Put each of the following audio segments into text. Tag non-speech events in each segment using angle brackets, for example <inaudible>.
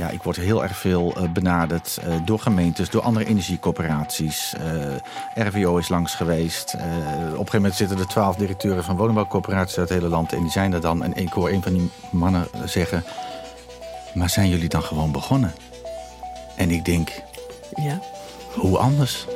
ja, ik word heel erg veel uh, benaderd uh, door gemeentes, door andere energiecoöperaties. Uh, RVO is langs geweest. op een gegeven moment zitten er twaalf directeuren van woningbouwcoöperaties uit het hele land. En die zijn er dan. En ik hoor een van die mannen zeggen... Maar zijn jullie dan gewoon begonnen? En ik denk... Ja. Hoe anders?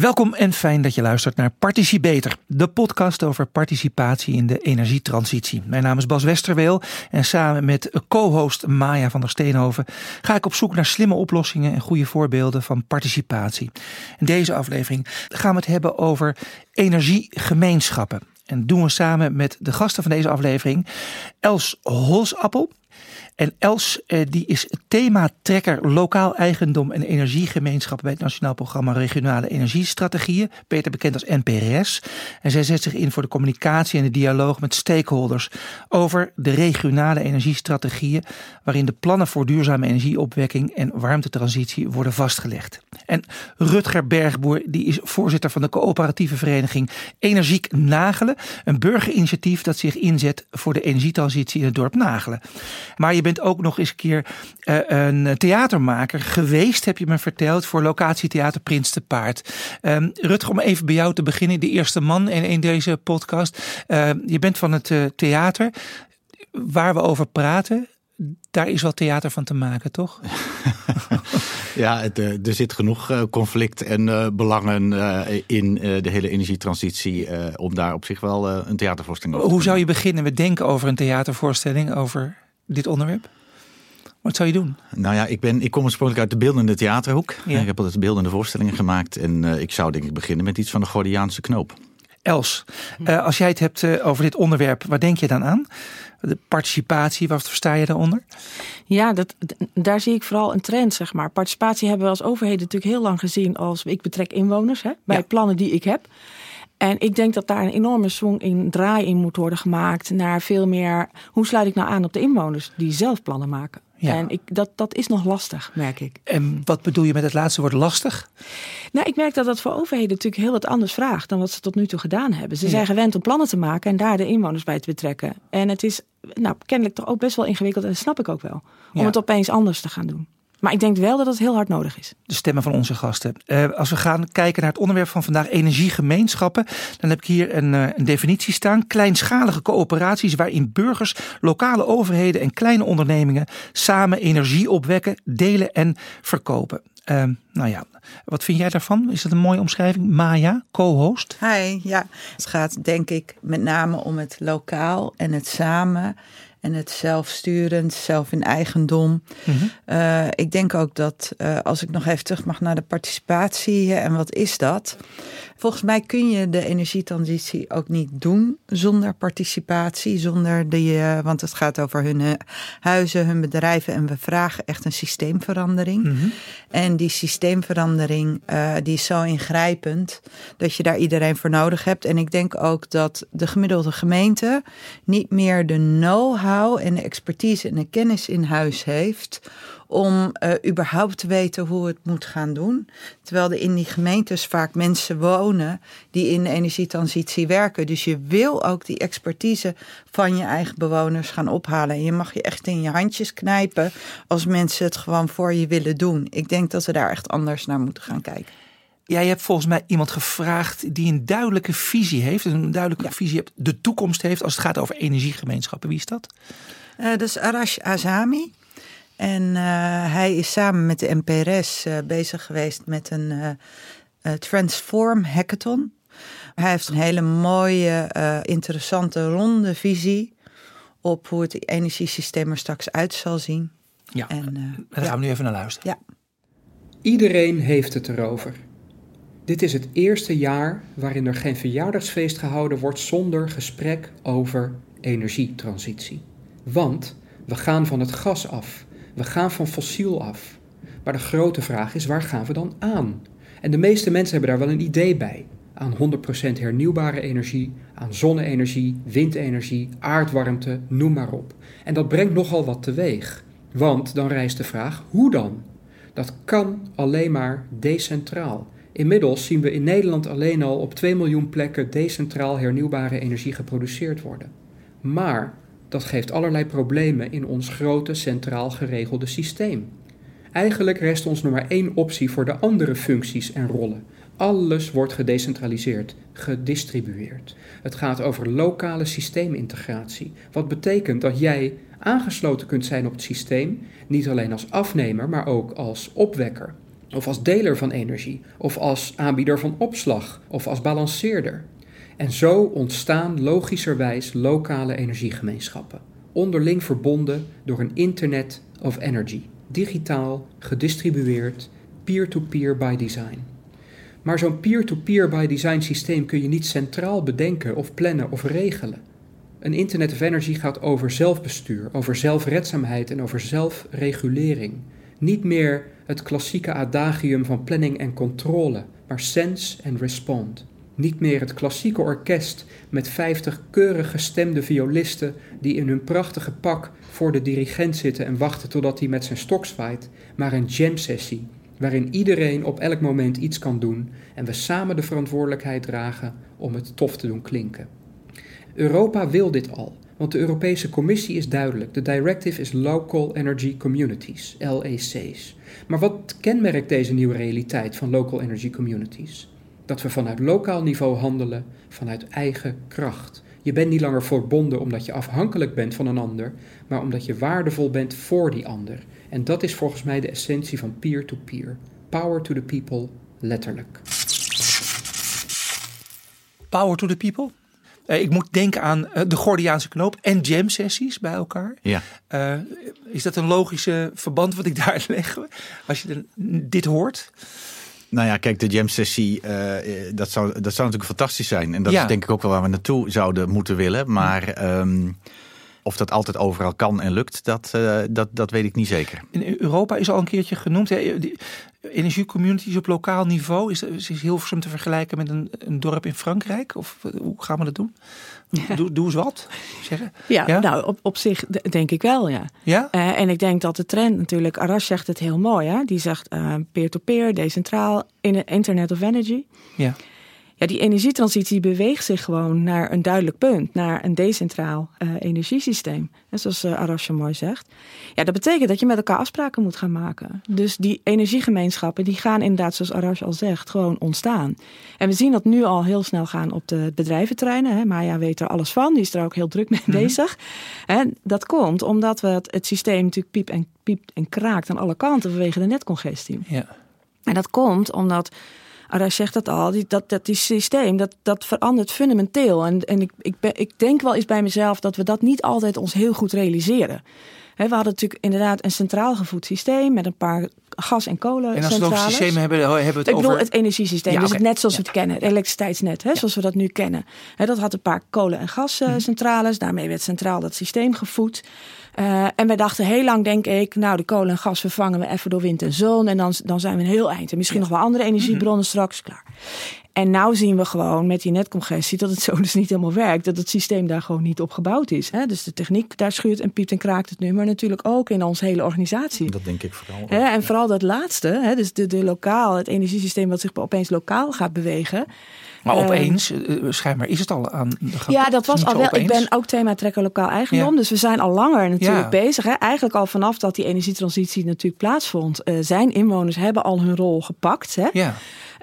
Welkom en fijn dat je luistert naar Participeter, de podcast over participatie in de energietransitie. Mijn naam is Bas Westerweel en samen met co-host Maya van der Steenhoven ga ik op zoek naar slimme oplossingen en goede voorbeelden van participatie. In deze aflevering gaan we het hebben over energiegemeenschappen. En doen we samen met de gasten van deze aflevering Els Holsappel. En Els eh, die is thematrekker lokaal eigendom en energiegemeenschap bij het Nationaal Programma Regionale Energiestrategieën, beter bekend als NPRS. En zij zet zich in voor de communicatie en de dialoog met stakeholders over de regionale energiestrategieën, waarin de plannen voor duurzame energieopwekking en warmtetransitie worden vastgelegd. En Rutger Bergboer die is voorzitter van de coöperatieve vereniging Energiek Nagelen, een burgerinitiatief dat zich inzet voor de energietransitie in het dorp Nagelen. Maar je bent ook nog eens een keer uh, een theatermaker geweest, heb je me verteld, voor locatietheater Prins de Paard. Um, Rutger, om even bij jou te beginnen, de eerste man in, in deze podcast. Uh, je bent van het uh, theater. Waar we over praten, daar is wel theater van te maken, toch? <laughs> ja, het, er zit genoeg conflict en belangen in de hele energietransitie om daar op zich wel een theatervoorstelling over te Hoe zou je beginnen met denken over een theatervoorstelling over dit onderwerp? Wat zou je doen? Nou ja, ik, ben, ik kom oorspronkelijk uit de beeldende theaterhoek. Ja. Ik heb altijd beeldende voorstellingen gemaakt. En uh, ik zou denk ik beginnen met iets van de Gordiaanse knoop. Els, uh, als jij het hebt uh, over dit onderwerp, waar denk je dan aan? De participatie, wat versta je daaronder? Ja, dat, daar zie ik vooral een trend, zeg maar. Participatie hebben we als overheden natuurlijk heel lang gezien als ik betrek inwoners hè, bij ja. plannen die ik heb. En ik denk dat daar een enorme swing in draai in moet worden gemaakt naar veel meer. Hoe sluit ik nou aan op de inwoners die zelf plannen maken? Ja. En ik, dat, dat is nog lastig, merk ik. En wat bedoel je met het laatste woord lastig? Nou, ik merk dat dat voor overheden natuurlijk heel wat anders vraagt dan wat ze tot nu toe gedaan hebben. Ze zijn gewend om plannen te maken en daar de inwoners bij te betrekken. En het is nou, kennelijk toch ook best wel ingewikkeld en dat snap ik ook wel. Om het opeens anders te gaan doen. Maar ik denk wel dat het heel hard nodig is. De stemmen van onze gasten. Uh, als we gaan kijken naar het onderwerp van vandaag, energiegemeenschappen, dan heb ik hier een, uh, een definitie staan. Kleinschalige coöperaties waarin burgers, lokale overheden en kleine ondernemingen samen energie opwekken, delen en verkopen. Uh, nou ja, wat vind jij daarvan? Is dat een mooie omschrijving? Maya, co-host. Hi, ja. Het gaat denk ik met name om het lokaal en het samen en het zelfsturend, zelf in eigendom. Mm -hmm. ik denk ook dat, uh, als ik nog even terug mag naar de participatie en wat is dat? Volgens mij kun je de energietransitie ook niet doen zonder participatie, zonder die, uh, want het gaat over hun huizen, hun bedrijven en we vragen echt een systeemverandering. Mm -hmm. En die systeemverandering die is zo ingrijpend dat je daar iedereen voor nodig hebt. En ik denk ook dat de gemiddelde gemeente niet meer de know-how en de expertise en de kennis in huis heeft om uh, überhaupt te weten hoe het moet gaan doen. Terwijl er in die gemeentes vaak mensen wonen die in de energietransitie werken. Dus je wil ook die expertise van je eigen bewoners gaan ophalen. En je mag je echt in je handjes knijpen als mensen het gewoon voor je willen doen. Ik denk dat we daar echt anders naar moeten gaan kijken. Jij hebt volgens mij iemand gevraagd die een duidelijke visie heeft. Een duidelijke ja. visie hebt, de toekomst heeft als het gaat over energiegemeenschappen. Wie is dat? Uh, dat is Arash Azami. En uh, hij is samen met de NPRS uh, bezig geweest met een Transform Hackathon. Hij heeft een hele mooie, interessante, ronde visie op hoe het energiesysteem er straks uit zal zien. Ja, en, daar gaan we nu even naar luisteren. Ja. Iedereen heeft het erover. Dit is het eerste jaar waarin er geen verjaardagsfeest gehouden wordt zonder gesprek over energietransitie. Want we gaan van het gas af, we gaan van fossiel af. Maar de grote vraag is, waar gaan we dan aan? En de meeste mensen hebben daar wel een idee bij. Aan 100% hernieuwbare energie, aan zonne-energie, windenergie, aardwarmte, noem maar op. En dat brengt nogal wat teweeg. Want dan rijst de vraag: hoe dan? Dat kan alleen maar decentraal. Inmiddels zien we in Nederland alleen al op 2 miljoen plekken decentraal hernieuwbare energie geproduceerd worden. Maar dat geeft allerlei problemen in ons grote centraal geregelde systeem. Eigenlijk rest ons nog maar één optie voor de andere functies en rollen. Alles wordt gedecentraliseerd, gedistribueerd. Het gaat over lokale systeemintegratie. Wat betekent dat jij aangesloten kunt zijn op het systeem, niet alleen als afnemer, maar ook als opwekker, of als deler van energie, of als aanbieder van opslag, of als balanceerder. En zo ontstaan logischerwijs lokale energiegemeenschappen, onderling verbonden door een Internet of Energy, digitaal, gedistribueerd, peer-to-peer by design. Maar zo'n peer-to-peer by design systeem kun je niet centraal bedenken of plannen of regelen. Een Internet of Energy gaat over zelfbestuur, over zelfredzaamheid en over zelfregulering. Niet meer het klassieke adagium van planning en controle, maar sense en respond. Niet meer het klassieke orkest met vijftig keurig gestemde violisten die in hun prachtige pak voor de dirigent zitten en wachten totdat hij met zijn stok zwaait, maar een jam-sessie waarin iedereen op elk moment iets kan doen en we samen de verantwoordelijkheid dragen om het tof te doen klinken. Europa wil dit al, want de Europese Commissie is duidelijk. De directive is Local Energy Communities, LEC's. Maar wat kenmerkt deze nieuwe realiteit van Local Energy Communities? Dat we vanuit lokaal niveau handelen, vanuit eigen kracht. Je bent niet langer verbonden omdat je afhankelijk bent van een ander, maar omdat je waardevol bent voor die ander. En dat is volgens mij de essentie van peer-to-peer. Power to the people, letterlijk. Power to the people? Uh, ik moet denken aan uh, de Gordiaanse knoop en jam sessies bij elkaar. Ja. Uh, is dat een logische verband wat ik <laughs> daar leg als je dit hoort? Nou ja, kijk, de jam sessie, dat, zou, dat zou natuurlijk fantastisch zijn. En dat ja. is denk ik ook wel waar we naartoe zouden moeten willen. Maar... Um, of dat altijd overal kan en lukt, dat, uh, dat, dat weet ik niet zeker. In Europa is al een keertje genoemd. Hè, energiecommunities op lokaal niveau. Is, is Hilversum te vergelijken met een, een dorp in Frankrijk? Of hoe gaan we dat doen? Doe, doe eens wat, zeggen. Ja, ja? nou op, op zich denk ik wel, ja. ja? Uh, en ik denk dat de trend natuurlijk, Arash zegt het heel mooi. Hè? Die zegt uh, peer-to-peer, decentraal, in Internet of Energy. Ja ja, die energietransitie beweegt zich gewoon naar een duidelijk punt, naar een decentraal uh, energiesysteem. En zoals uh, Arash mooi zegt. Ja, dat betekent dat je met elkaar afspraken moet gaan maken. Dus die energiegemeenschappen, die gaan inderdaad, zoals Arash al zegt, gewoon ontstaan. En we zien dat nu al heel snel gaan op de bedrijventerreinen. Hè. Maya weet er alles van, die is er ook heel druk mee mm -hmm. bezig. En dat komt omdat we het, het systeem natuurlijk piept en, piept en kraakt aan alle kanten vanwege de netcongestie. Ja. En dat komt omdat Arash zegt dat al, die, dat, dat die systeem, dat, dat verandert fundamenteel. En, en ik, ik, ben, ik denk wel eens bij mezelf dat we dat niet altijd ons heel goed realiseren. we hadden natuurlijk inderdaad een centraal gevoed systeem met een paar gas- en kolen. En als we het over systeem hebben, hebben we het ik over... bedoel het energiesysteem, ja, dus okay. het net zoals ja. we het kennen, het elektriciteitsnet, ja. zoals we dat nu kennen. dat had een paar kolen- en gascentrales, daarmee werd centraal dat systeem gevoed. Uh, en wij dachten heel lang, denk ik, nou, de kolen en gas vervangen we even door wind en zon. En dan, dan zijn we een heel eind. En misschien nog wel andere energiebronnen mm-hmm. straks klaar. En nou zien we gewoon met die netcongestie dat het zo dus niet helemaal werkt. Dat het systeem daar gewoon niet op gebouwd is. Hè? Dus de techniek, daar schuurt en piept en kraakt het nu. Maar natuurlijk ook in onze hele organisatie. Dat denk ik vooral. Hè? En vooral dat laatste, hè? dus de, de lokaal, het energiesysteem wat zich opeens lokaal gaat bewegen. Maar opeens, uh, schijnbaar is het al aan de gang. Ja, dat was al wel. Opeens. Ik ben ook thema trekker lokaal eigendom. Ja. Dus we zijn al langer natuurlijk ja. bezig. Hè? Eigenlijk al vanaf dat die energietransitie natuurlijk plaatsvond. Uh, zijn inwoners hebben al hun rol gepakt. Hè? Ja.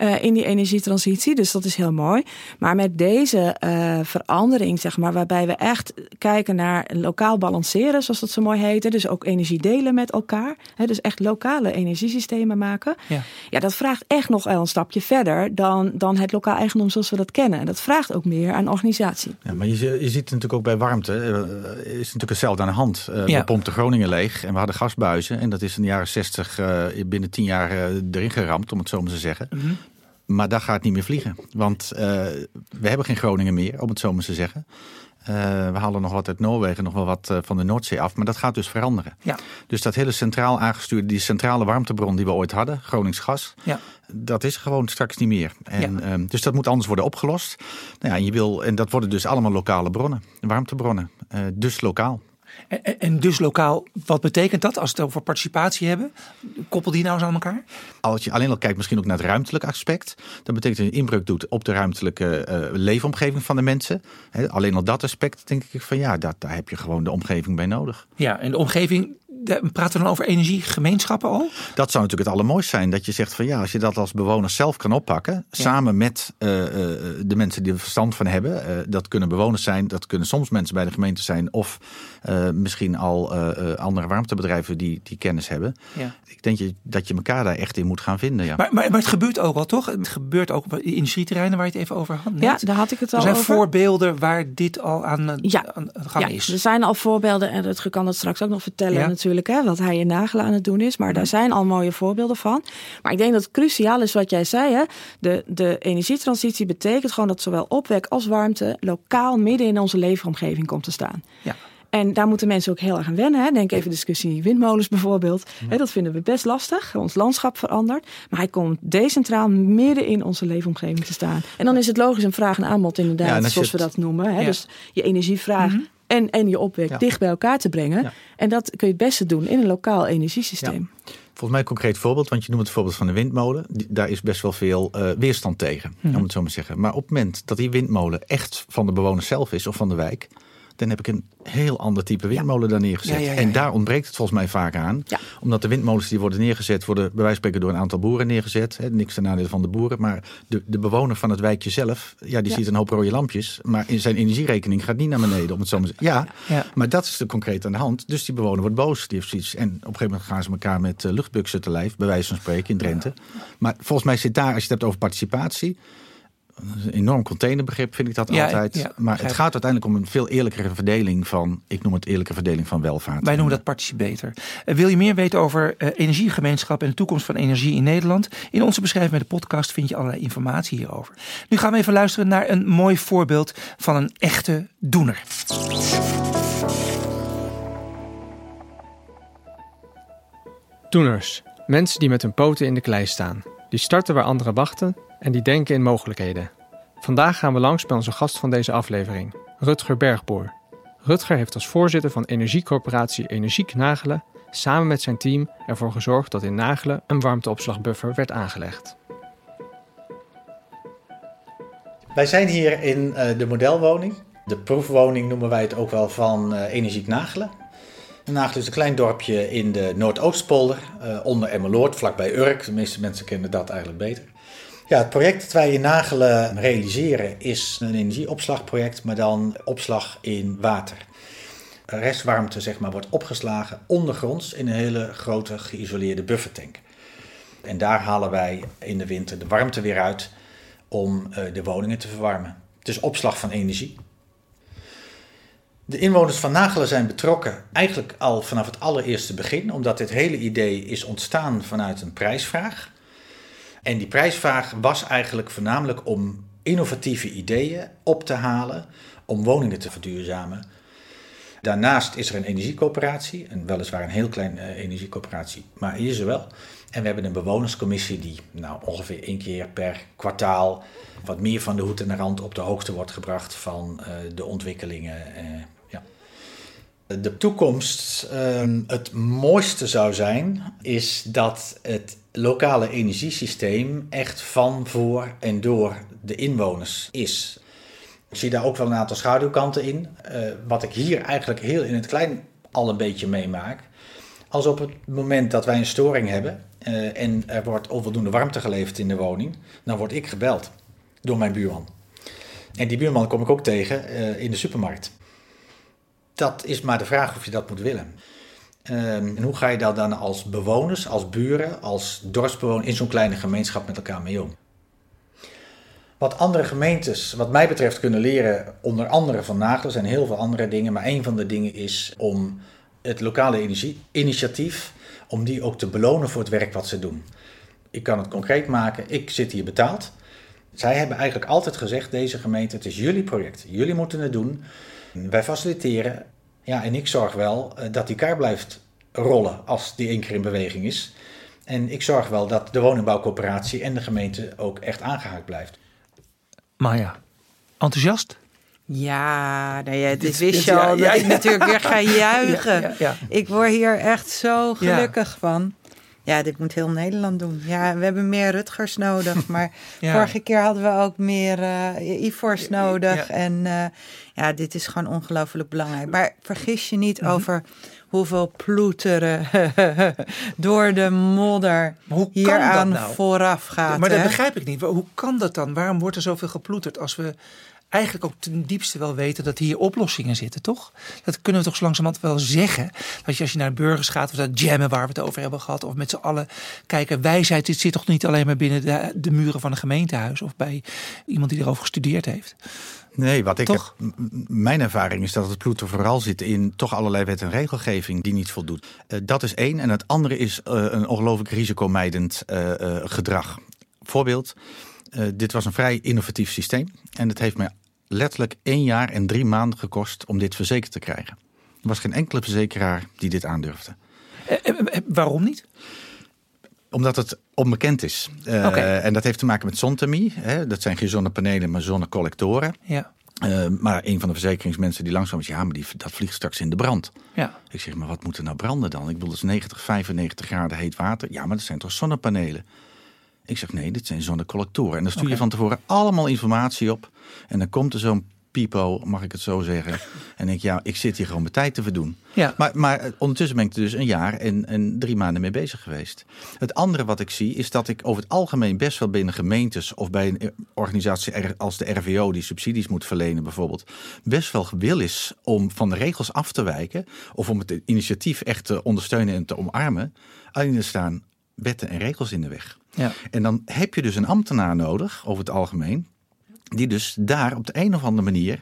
Uh, in die energietransitie. Dus dat is heel mooi. Maar met deze uh, verandering, zeg maar, waarbij we echt kijken naar lokaal balanceren, zoals dat zo mooi heet. Dus ook energie delen met elkaar. Hè? Dus echt lokale energiesystemen maken. Ja. ja, dat vraagt echt nog wel een stapje verder dan, dan het lokaal eigendom zoals we dat kennen. En dat vraagt ook meer aan organisatie. Ja, maar je, je ziet natuurlijk ook bij warmte, uh, is natuurlijk hetzelfde aan de hand. Uh, ja. We pompten Groningen leeg en we hadden gasbuizen. En dat is in de jaren 60 uh, binnen 10 jaar erin geramd, om het zo maar te zeggen. Mm -hmm. Maar dat gaat niet meer vliegen. Want uh, we hebben geen Groningen meer, om het zo maar te zeggen. Uh, we halen nog wat uit Noorwegen, nog wel wat uh, van de Noordzee af. Maar dat gaat dus veranderen. Ja. Dus dat hele centraal aangestuurde, die centrale warmtebron die we ooit hadden, Gronings gas. Ja. Dat is gewoon straks niet meer. En, ja. um, dus dat moet anders worden opgelost. Nou ja, en, je wil, en dat worden dus allemaal lokale bronnen, warmtebronnen. Uh, dus lokaal. En, en, dus lokaal, wat betekent dat als we het over participatie hebben? Koppel die nou eens aan elkaar? Als je alleen al kijkt misschien ook naar het ruimtelijk aspect. Dan betekent dat je inbreuk doet op de ruimtelijke uh, leefomgeving van de mensen. alleen al dat aspect denk ik van ja, dat, daar heb je gewoon de omgeving bij nodig. Ja, en de omgeving praten we dan over energiegemeenschappen al? Dat zou natuurlijk het allermooiste zijn. Dat je zegt van ja, als je dat als bewoner zelf kan oppakken. Samen met uh, de mensen die er verstand van hebben. Uh, dat kunnen bewoners zijn. Dat kunnen soms mensen bij de gemeente zijn. Of uh, misschien al andere warmtebedrijven die, die kennis hebben. Ja. Ik denk je, dat je elkaar daar echt in moet gaan vinden. Ja. Maar, maar, maar het gebeurt ook al toch? Het gebeurt ook op industrieterreinen waar je het even over had. Net. Ja, daar had ik het al over. Er zijn voorbeelden waar dit al aan, ja. aan de gang ja, is. Er zijn al voorbeelden. En het kan dat straks ook nog vertellen natuurlijk natuurlijk, hè, wat hij in Nagelen aan het doen is. Maar daar zijn al mooie voorbeelden van. Maar ik denk dat het cruciaal is wat jij zei. Hè. De, de energietransitie betekent gewoon dat zowel opwek als warmte lokaal midden in onze leefomgeving komt te staan. Ja. En daar moeten mensen ook heel erg aan wennen. Hè. Denk even discussie windmolens bijvoorbeeld. dat vinden we best lastig. Ons landschap verandert. Maar hij komt decentraal midden in onze leefomgeving te staan. En dan is het logisch een vraag en aanbod inderdaad, zoals we dat noemen. Hè. Dus je energievraag mhm en, en je opwek dicht bij elkaar te brengen. En dat kun je het beste doen in een lokaal energiesysteem. Volgens mij een concreet voorbeeld, want je noemt het voorbeeld van de windmolen. daar is best wel veel uh, weerstand tegen, om het zo maar te zeggen. Maar op het moment dat die windmolen echt van de bewoners zelf is of van de wijk, dan heb ik een heel ander type windmolen daar neergezet. en daar ontbreekt het volgens mij vaak aan. Omdat de windmolens die worden neergezet, worden bij wijze van spreken door een aantal boeren neergezet. Hè, niks ten nadele van de boeren. Maar de, de bewoner van het wijkje zelf, ja, die ziet een hoop rode lampjes. Maar in zijn energierekening gaat niet naar beneden, om het zo maar te zeggen. Ja, maar dat is de concreet aan de hand. Dus die bewoner wordt boos. Die heeft zoiets. En op een gegeven moment gaan ze elkaar met uh, luchtbuksen te lijf, bij wijze van spreken, in Drenthe. Maar volgens mij zit daar, als je het hebt over participatie een enorm containerbegrip vind ik dat altijd. maar het gaat uiteindelijk om een veel eerlijkere verdeling van, ik noem het eerlijke verdeling van welvaart. Wij noemen dat participator. Uh, wil je meer weten over uh, energiegemeenschap en de toekomst van energie in Nederland? In onze beschrijving met de podcast vind je allerlei informatie hierover. Nu gaan we even luisteren naar een mooi voorbeeld van een echte doener. Doeners. Mensen die met hun poten in de klei staan. Die starten waar anderen wachten en die denken in mogelijkheden. Vandaag gaan we langs bij onze gast van deze aflevering, Rutger Bergboer. Rutger heeft als voorzitter van energiecorporatie Energiek Nagelen samen met zijn team ervoor gezorgd dat in Nagelen een warmteopslagbuffer werd aangelegd. Wij zijn hier in uh, de modelwoning. De proefwoning noemen wij het ook wel van uh, Energiek Nagelen. Nagelen is een klein dorpje in de Noordoostpolder, uh, onder Emmeloord, vlakbij Urk. De meeste mensen kennen dat eigenlijk beter. Ja, het project dat wij in Nagelen realiseren is een energieopslagproject, maar dan opslag in water. Restwarmte zeg maar, wordt opgeslagen ondergronds in een hele grote geïsoleerde buffertank. En daar halen wij in de winter de warmte weer uit om uh, de woningen te verwarmen. Het is opslag van energie. De inwoners van Nagelen zijn betrokken eigenlijk al vanaf het allereerste begin, omdat dit hele idee is ontstaan vanuit een prijsvraag. En die prijsvraag was eigenlijk voornamelijk om innovatieve ideeën op te halen om woningen te verduurzamen. Daarnaast is er een energiecoöperatie, en weliswaar een heel klein uh, energiecoöperatie, maar hier is er wel. En we hebben een bewonerscommissie die nou, ongeveer één keer per kwartaal wat meer van de hoed en de rand op de hoogte wordt gebracht van uh, de ontwikkelingen. Uh, ja. De toekomst, ehm, het mooiste zou zijn, is dat het lokale energiesysteem echt van, voor en door de inwoners is. Ik zie daar ook wel een aantal schaduwkanten in. Uh, wat ik hier eigenlijk heel in het klein al een beetje meemaak. Als op het moment dat wij een storing hebben uh, en er wordt onvoldoende warmte geleverd in de woning, dan word ik gebeld door mijn buurman. En die buurman kom ik ook tegen uh, in de supermarkt. Dat is maar de vraag of je dat moet willen. Um, en hoe ga je daar dan als bewoners, als buren, als dorpsbewoners in zo'n kleine gemeenschap met elkaar mee om? Wat andere gemeentes, wat mij betreft, kunnen leren, onder andere van Nagel, zijn heel veel andere dingen. Maar een van de dingen is om het lokale initiatief, om die ook te belonen voor het werk wat ze doen. Ik kan het concreet maken, ik zit hier betaald. Zij hebben eigenlijk altijd gezegd, deze gemeente, het is jullie project. Jullie moeten het doen. Wij faciliteren ja, en ik zorg wel eh, dat die kaart blijft rollen als die één keer in beweging is. En ik zorg wel dat de woningbouwcoöperatie en de gemeente ook echt aangehaakt blijft. Maya, enthousiast? Ja, nou ja, dit wist je al dat ik natuurlijk weer ga <laughs> juichen. Ik word hier echt zo gelukkig van. Ja, dit moet heel Nederland doen. Ja, we hebben meer Rutgers nodig. <laughs> Maar vorige keer hadden we ook meer uh, Ivors nodig. En uh, ja, dit is gewoon ongelooflijk belangrijk. Maar vergis je niet mhm. over hoeveel ploeteren <laughs> door de modder hier aan nou? vooraf gaat. Maar dat begrijp ik niet. Hoe kan dat dan? Waarom wordt er zoveel geploeterd als we eigenlijk ook ten diepste wel weten dat hier oplossingen zitten, toch? Dat kunnen we toch zo langzamerhand wel zeggen. Dat je als je naar burgers gaat of dat jammen waar we het over hebben gehad, of met z'n allen kijken, wijsheid, dit zit toch niet alleen maar binnen de, de muren van een gemeentehuis of bij iemand die erover gestudeerd heeft. Nee, wat ik heb, mijn ervaring is dat het ploeten vooral zit in toch allerlei wet en regelgeving die niet voldoet. Uh, dat is één. En het andere is uh, een ongelooflijk risicomijdend uh, gedrag. Voorbeeld, dit was een vrij innovatief systeem. En het heeft mij letterlijk één jaar en drie maanden gekost om dit verzekerd te krijgen. Er was geen enkele verzekeraar die dit aandurfde. Eh, eh, eh, waarom niet? Omdat het onbekend is. Uh, En dat heeft te maken met zonthermie. Hè? Dat zijn geen zonnepanelen, maar zonnecollectoren. Ja. Uh, maar een van de verzekeringsmensen die langzaam is, ja, maar die, dat vliegt straks in de brand. Ja. Ik zeg, maar wat moet er nou branden dan? Ik bedoel, dat is 90, 95 graden heet water. Ja, maar dat zijn toch zonnepanelen? Ik zeg, nee, dit zijn zonnecollectoren. En dan stuur je van tevoren allemaal informatie op. En dan komt er zo'n pipo, mag ik het zo zeggen. <laughs> En denk ja, ik zit hier gewoon mijn tijd te verdoen. Ja. Maar, maar eh, ondertussen ben ik er dus een jaar en, en drie maanden mee bezig geweest. Het andere wat ik zie is dat ik over het algemeen best wel binnen gemeentes of bij een organisatie als de RVO die subsidies moet verlenen bijvoorbeeld, best wel wil is om van de regels af te wijken of om het initiatief echt te ondersteunen en te omarmen. Alleen er staan wetten en regels in de weg. Ja. En dan heb je dus een ambtenaar nodig, over het algemeen, die dus daar op de een of andere manier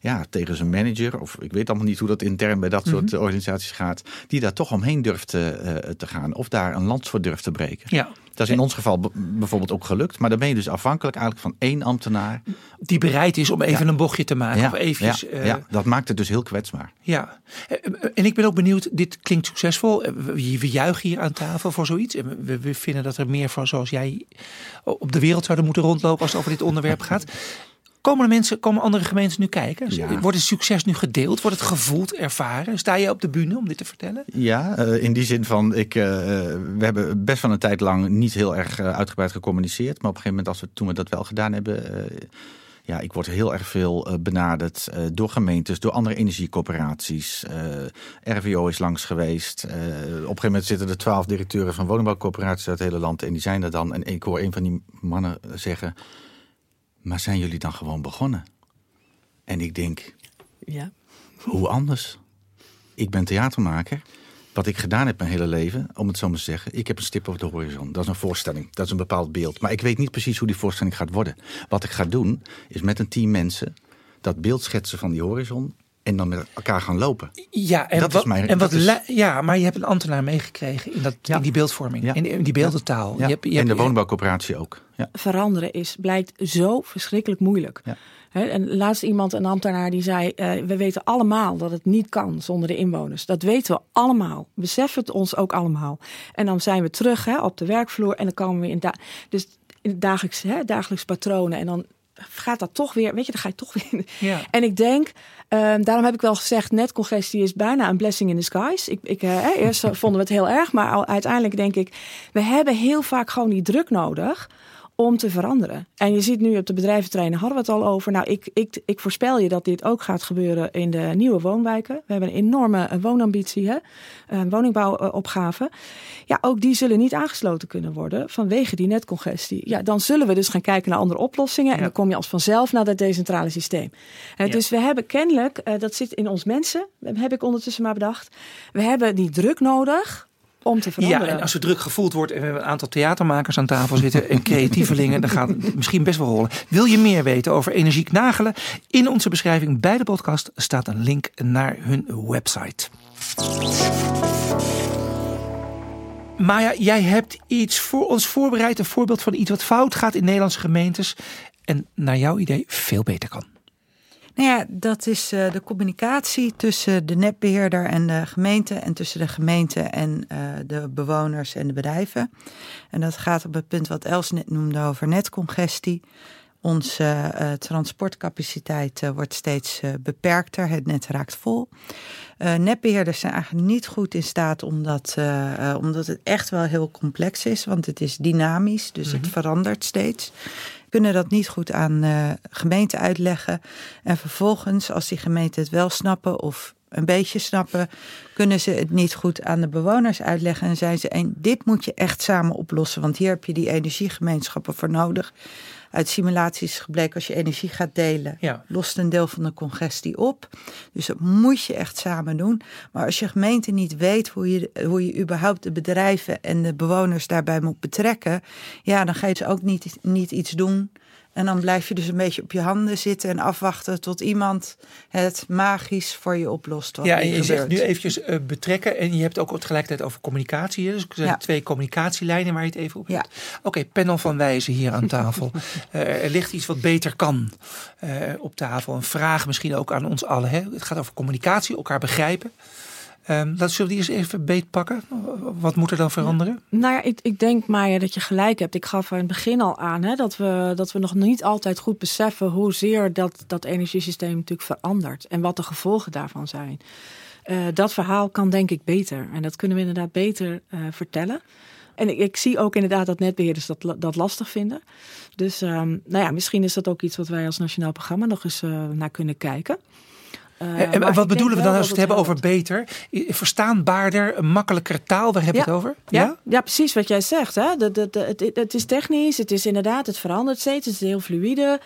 ja, tegen zijn manager, of ik weet allemaal niet hoe dat intern bij dat soort mhm. organisaties gaat, die daar toch omheen durft te, uh, te gaan of daar een lans voor durft te breken. Ja. Dat is in ons geval bijvoorbeeld ook gelukt, maar dan ben je dus afhankelijk eigenlijk van één ambtenaar. Die bereid is om even een bochtje te maken. Ja, of eventjes, ja, ja, dat maakt het dus heel kwetsbaar. Ja, en ik ben ook benieuwd, dit klinkt succesvol. We juichen hier aan tafel voor zoiets. We, we vinden dat er meer van zoals jij op de wereld zouden moeten rondlopen als het over dit onderwerp gaat. Komen er mensen, komen andere gemeentes nu kijken? Wordt het succes nu gedeeld? Wordt het gevoeld, ervaren? Sta je op de bühne om dit te vertellen? Ja, uh, in die zin van, ik, uh, we hebben best wel een tijd lang niet heel erg uh, uitgebreid gecommuniceerd. Maar op een gegeven moment, als we, toen we dat wel gedaan hebben, ja, ik word heel erg veel benaderd door gemeentes, door andere energiecoöperaties. RVO is langs geweest. op een gegeven moment zitten er twaalf directeuren van woningbouwcoöperaties uit het hele land. En die zijn er dan. En ik hoor een van die mannen zeggen maar zijn jullie dan gewoon begonnen? En ik denk, ja. hoe anders? Ik ben theatermaker. Wat ik gedaan heb mijn hele leven, om het zo maar te zeggen, ik heb een stip op de horizon. Dat is een voorstelling, dat is een bepaald beeld. Maar ik weet niet precies hoe die voorstelling gaat worden. Wat ik ga doen, is met een team mensen dat beeld schetsen van die horizon en dan met elkaar gaan lopen. Ja, en dat wat, is mijn, en wat is... ja, maar je hebt een ambtenaar meegekregen in, dat, in die beeldvorming, ja. in, die beeldentaal. Ja. Je hebt, je en de woonbouwcoöperatie ook. Veranderen is, blijkt zo verschrikkelijk moeilijk. en laatst iemand, een ambtenaar, die zei: uh, We weten allemaal dat het niet kan zonder de inwoners. Dat weten we allemaal. Beseffen het ons ook allemaal. En dan zijn we terug hè, op de werkvloer en dan komen we in, da dus in dagelijks, hè, dagelijks patronen. En dan gaat dat toch weer, weet je, dan ga je toch weer. Ja. En ik denk, um, daarom heb ik wel gezegd, netcongestie is bijna een blessing in disguise. Ik, ik, uh, eerst vonden we het heel erg, maar uiteindelijk denk ik, we hebben heel vaak gewoon die druk nodig om te veranderen. En je ziet nu op de bedrijventerreinen hadden we het al over. Nou, ik, ik, ik voorspel je dat dit ook gaat gebeuren in de nieuwe woonwijken. We hebben een enorme eh, woonambitie, hè? een woningbouwopgave. Ja, ook die zullen niet aangesloten kunnen worden vanwege die netcongestie. Ja, dan zullen we dus gaan kijken naar andere oplossingen. En dan kom je als vanzelf naar dat decentrale systeem. Uh, Dus we hebben kennelijk, dat zit in ons mensen, heb ik ondertussen maar bedacht. We hebben die druk nodig om te veranderen. Ja, en als er druk gevoeld wordt en we hebben een aantal theatermakers aan tafel zitten en creatievelingen, dan gaat het misschien best wel rollen. Wil je meer weten over energiek nagelen? In onze beschrijving bij de podcast staat een link naar hun website. Maya, jij hebt iets voor ons voorbereid, een voorbeeld van iets wat fout gaat in Nederlandse gemeentes en naar jouw idee veel beter kan. Nou ja, dat is uh, de communicatie tussen de netbeheerder en de gemeente en tussen de gemeente en uh, de bewoners en de bedrijven. En dat gaat op het punt wat Els net noemde over netcongestie. Onze uh, transportcapaciteit uh, wordt steeds uh, beperkter. Het net raakt vol. netbeheerders zijn eigenlijk niet goed in staat omdat, omdat het echt wel heel complex is. Want het is dynamisch, dus het mhm. verandert steeds. Kunnen dat niet goed aan gemeenten uitleggen. En vervolgens, als die gemeenten het wel snappen of een beetje snappen, kunnen ze het niet goed aan de bewoners uitleggen. En zijn ze, en dit moet je echt samen oplossen, want hier heb je die energiegemeenschappen voor nodig. Uit simulaties gebleken als je energie gaat delen, lost een deel van de congestie op. Dus dat moet je echt samen doen. Maar als je gemeente niet weet hoe je, hoe je überhaupt de bedrijven en de bewoners daarbij moet betrekken, ja, dan ga je dus ook niet, niet iets doen en dan blijf je dus een beetje op je handen zitten en afwachten tot iemand het magisch voor je oplost. ja, en je zegt nu eventjes uh, betrekken en je hebt ook tegelijkertijd over communicatie. Dus er zijn twee communicatielijnen waar je het even op hebt. Ja. Oké, panel van wijzen hier aan tafel. uh, <laughs> er ligt iets wat beter kan uh, op tafel. Een vraag misschien ook aan ons allen. Hè? Het gaat over communicatie, elkaar begrijpen. Dat zullen we die eens even beetpakken. Wat moet er dan veranderen? nou ja, ik, ik denk Maya dat je gelijk hebt. Ik gaf aan het begin al aan hè, dat, we, dat we nog niet altijd goed beseffen hoezeer dat, dat energiesysteem natuurlijk verandert. En wat de gevolgen daarvan zijn. Uh, dat verhaal kan denk ik beter. En dat kunnen we inderdaad beter uh, vertellen. En ik, ik, zie ook inderdaad dat netbeheerders dat, dat lastig vinden. Dus um, nou ja, misschien is dat ook iets wat wij als nationaal programma nog eens uh, naar kunnen kijken. Uh, en wat bedoelen we dan als we het hebben over beter? Verstaanbaarder, makkelijkere taal, waar hebben we het over? Ja? ja? Ja, precies wat jij zegt. Hè? Het, het is technisch, het is inderdaad, het verandert steeds, het is heel fluïde.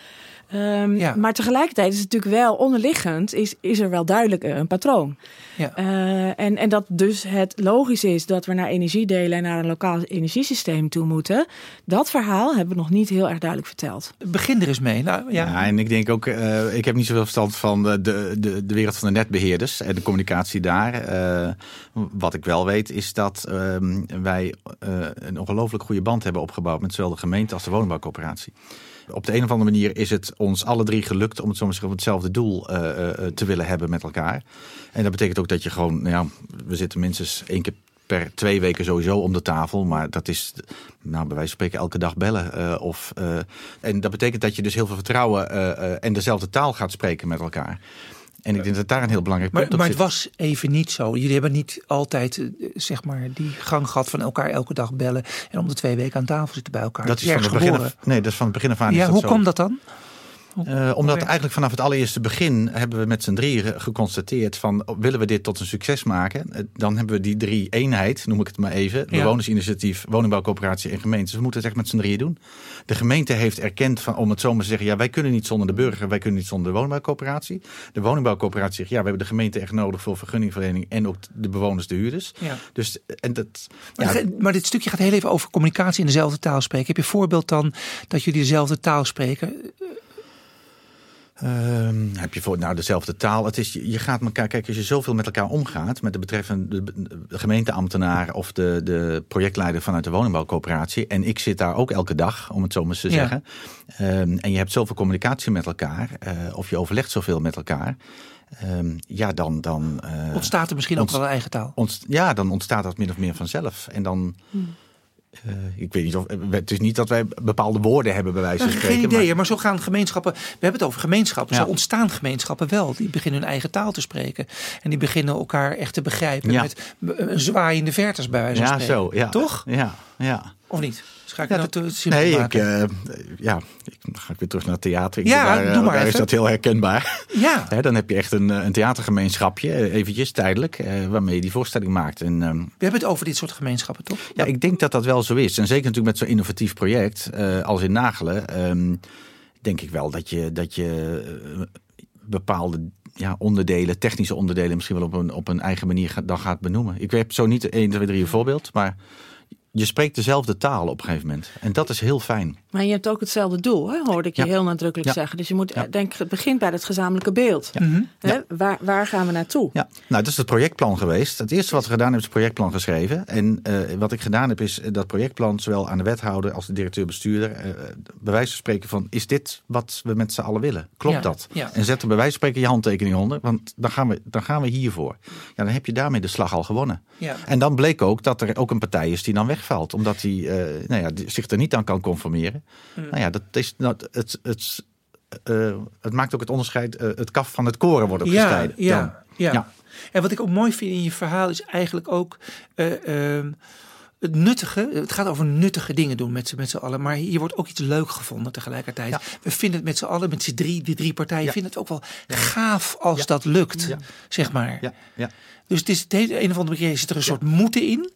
Um, ja. Maar tegelijkertijd is het natuurlijk wel onderliggend, is, is er wel duidelijk een patroon. Ja. Uh, en, en dat dus het logisch is dat we naar energiedelen en naar een lokaal energiesysteem toe moeten. Dat verhaal hebben we nog niet heel erg duidelijk verteld. Begin er eens mee. Nou, ja. ja en ik denk ook, uh, ik heb niet zoveel verstand van de, de, de wereld van de netbeheerders en de communicatie daar. Uh, wat ik wel weet is dat ehm, wij een ongelooflijk goede band hebben opgebouwd met zowel de gemeente als de woningbouwcoöperatie. Op de een of andere manier is het ons alle drie gelukt om het soms op hetzelfde doel uh, te willen hebben met elkaar. En dat betekent ook dat je gewoon, nou ja, we zitten minstens één keer per twee weken sowieso om de tafel. Maar dat is, nou, bij wijze van spreken, elke dag bellen. Of, en dat betekent dat je dus heel veel vertrouwen en dezelfde taal gaat spreken met elkaar. En ik denk dat daar een heel belangrijk punt maar, maar het was even niet zo. Jullie hebben niet altijd eh, zeg maar, die gang gehad van elkaar elke dag bellen. En om de twee weken aan tafel zitten bij elkaar. Dat is van het begin af, nee, dat is van het begin af aan. Ja, hoe komt dat dan? Uh, omdat eigenlijk vanaf het allereerste begin hebben we met z'n drieën geconstateerd van willen we dit tot een succes maken, uh, dan hebben we die drie eenheid, noem ik het maar even, bewonersinitiatief, woningbouwcoöperatie en gemeentes. We moeten het echt met z'n drieën doen. De gemeente heeft erkend van, om het zo maar te zeggen, ja wij kunnen niet zonder de burger, wij kunnen niet zonder de woningbouwcoöperatie. De woningbouwcoöperatie zegt ja we hebben de gemeente echt nodig voor vergunningverlening en ook de bewoners, de huurders. Ja. Dus, en dat, maar, ja. maar dit stukje gaat heel even over communicatie in dezelfde taal spreken. Heb je een voorbeeld dan dat jullie dezelfde taal spreken? Um, heb je voor nou dezelfde taal? Het is, je gaat elkaar, kijk, als je zoveel met elkaar omgaat, met de betreffende de, gemeenteambtenaar of de, de projectleider vanuit de woningbouwcoöperatie, en ik zit daar ook elke dag, om het zo maar te zeggen. Um, en je hebt zoveel communicatie met elkaar, uh, of je overlegt zoveel met elkaar. Um, ja, dan. dan uh, ontstaat er misschien ook wel een eigen taal? Ontst, ja, dan ontstaat dat min of meer vanzelf. En dan. Hmm. Uh, ik weet niet of. Het is niet dat wij bepaalde woorden hebben, bij wijze van spreken. Geen idee, maar... maar... zo gaan gemeenschappen. We hebben het over gemeenschappen. Ja. Zo ontstaan gemeenschappen wel. Die beginnen hun eigen taal te spreken. En die beginnen elkaar echt te begrijpen. Ja. Met een zwaaiende verters, bij wijze van spreken. Ja, zo. Ja. Toch? Ja, ja. Of niet? ga ik ja, dat, nee, ik, uh, ja, ik, dan ga ik weer terug naar het theater. Ja, daar, doe maar daar is dat heel herkenbaar. Ja. <laughs> He, dan heb je echt een, een theatergemeenschapje, eventjes tijdelijk, uh, waarmee je die voorstelling maakt. En, um, We hebben het over dit soort gemeenschappen, toch? Ja, ik denk dat dat wel zo is. En zeker natuurlijk met zo'n innovatief project als in Nagelen, um, denk ik wel dat je, dat je bepaalde ja, onderdelen, technische onderdelen, misschien wel op een, op een eigen manier dan gaat benoemen. Ik heb zo niet 1, 2, 3 een voorbeeld, maar je spreekt dezelfde taal op een gegeven moment. En dat is heel fijn. Maar je hebt ook hetzelfde doel, hè? hoorde ik je heel nadrukkelijk zeggen. Dus je moet, ja. denk, het begint bij het gezamenlijke beeld. Mhm. Hè? Waar, waar gaan we naartoe? Ja, nou, dat is het projectplan geweest. Het eerste wat we gedaan hebben, is het projectplan geschreven. En uh, wat ik gedaan heb, is dat projectplan zowel aan de wethouder als de directeur-bestuurder uh, bij wijze van spreken van, is dit wat we met z'n allen willen? Klopt dat? En zet er bij wijze van spreken je handtekening onder, want dan gaan we, dan gaan we hiervoor. Ja, dan heb je daarmee de slag al gewonnen. En dan bleek ook dat er ook een partij is die dan weg wegvalt. Omdat hij nou ja, zich er niet aan kan conformeren. Hmm. Nou ja, dat is, nou, het, het, het maakt ook het onderscheid. het kaf van het koren wordt ook ja, gescheiden. Ja, dan. ja. Ja. En wat ik ook mooi vind in je verhaal is eigenlijk ook eh, ehm, het nuttige. Het gaat over nuttige dingen doen met z'n met z'n allen. Maar hier wordt ook iets leuk gevonden tegelijkertijd. Ja. We vinden het met z'n allen, met z'n drie, die drie partijen, vinden het ook wel gaaf als dat lukt. Zeg maar. Ja, ja. Dus het is het hele, een of andere keer zit er een soort moeten in.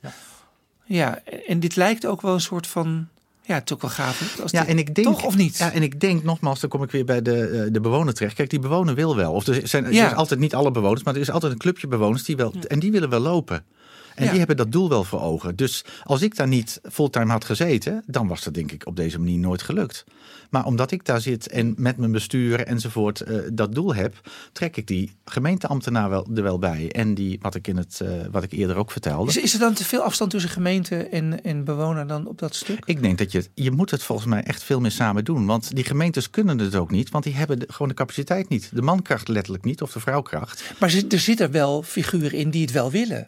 Ja. En dit lijkt ook wel een soort van. Ja, het is ook wel gaaf. Als Ja, en ik denk, toch of niet? Ja, en ik denk nogmaals, dan kom ik weer bij de, eh, de bewoner terecht. Kijk, die bewoner wil wel. Of er zijn er Ja. is altijd niet alle bewoners, maar er is altijd een clubje bewoners die wel. En die willen wel lopen. En Ja. die hebben dat doel wel voor ogen. Dus als ik daar niet fulltime had gezeten, dan was dat denk ik op deze manier nooit gelukt. Maar omdat ik daar zit en met mijn bestuur enzovoort eh, dat doel heb, trek ik die gemeenteambtenaar wel, er wel bij. En die, wat ik, in het, eh, wat ik eerder ook vertelde. Is, is er dan te veel afstand tussen gemeente en, en bewoner dan op dat stuk? Ik denk dat je, je moet het volgens mij echt veel meer samen doen. Want die gemeentes kunnen het ook niet, want die hebben de- gewoon de capaciteit niet. De mankracht letterlijk niet, of de vrouwkracht. Maar zit- er wel figuren in die het wel willen.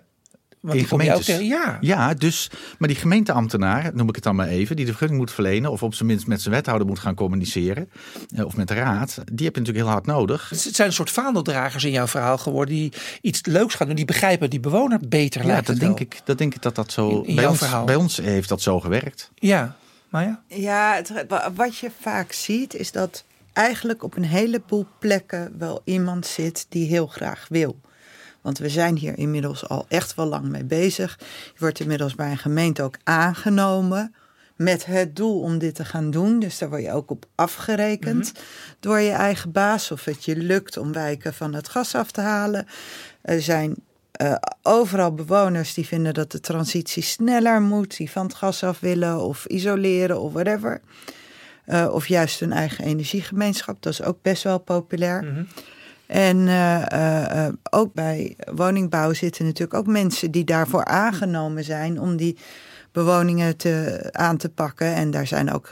Want In ook. Ja. Ja, dus, maar die gemeenteambtenaar, noem ik het dan maar even, die de vergunning moet verlenen, of op zijn minst met zijn wethouder moet gaan communiceren, eh, of met de raad, die heb je natuurlijk heel hard nodig. Het zijn een soort vaandeldragers in jouw verhaal geworden die iets leuks gaan doen. Die begrijpen die bewoner beter Ja, lijkt dat het denk, wel. ik, dat denk ik dat dat zo. In- in bij, jouw ons, verhaal. bij ons heeft dat zo gewerkt. Ja, maar ja. Ja, het, wat je vaak ziet is dat eigenlijk op een heleboel plekken wel iemand zit die heel graag wil. Want we zijn hier inmiddels al echt wel lang mee bezig. Je wordt inmiddels bij een gemeente ook aangenomen met het doel om dit te gaan doen. Dus daar word je ook op afgerekend door je eigen baas. Of het je lukt om wijken van het gas af te halen. Er zijn eh, overal bewoners die vinden dat de transitie sneller moet, die van het gas af willen of isoleren of whatever. Eh, of juist hun eigen energiegemeenschap, dat is ook best wel populair. Mhm. En eh, eh, eh, ook bij woningbouw zitten natuurlijk ook mensen die daarvoor aangenomen zijn om die bewoningen te, aan te pakken. En daar zijn ook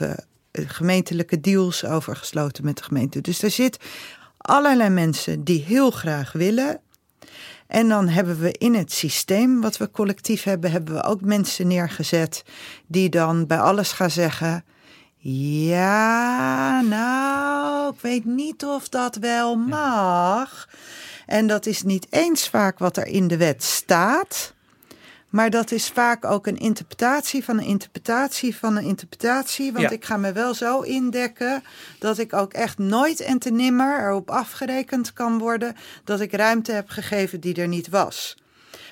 gemeentelijke deals over gesloten met de gemeente. Dus er zit allerlei mensen die heel graag willen. En dan hebben we in het systeem wat we collectief hebben, hebben we ook mensen neergezet die dan bij alles gaan zeggen. Ja, nou, ik weet niet of dat wel mag. En dat is niet eens vaak wat er in de wet staat. Maar dat is vaak ook een interpretatie van een interpretatie van een interpretatie. Want Ja. ik ga me wel zo indekken dat ik ook echt nooit en te nimmer erop afgerekend kan worden dat ik ruimte heb gegeven die er niet was.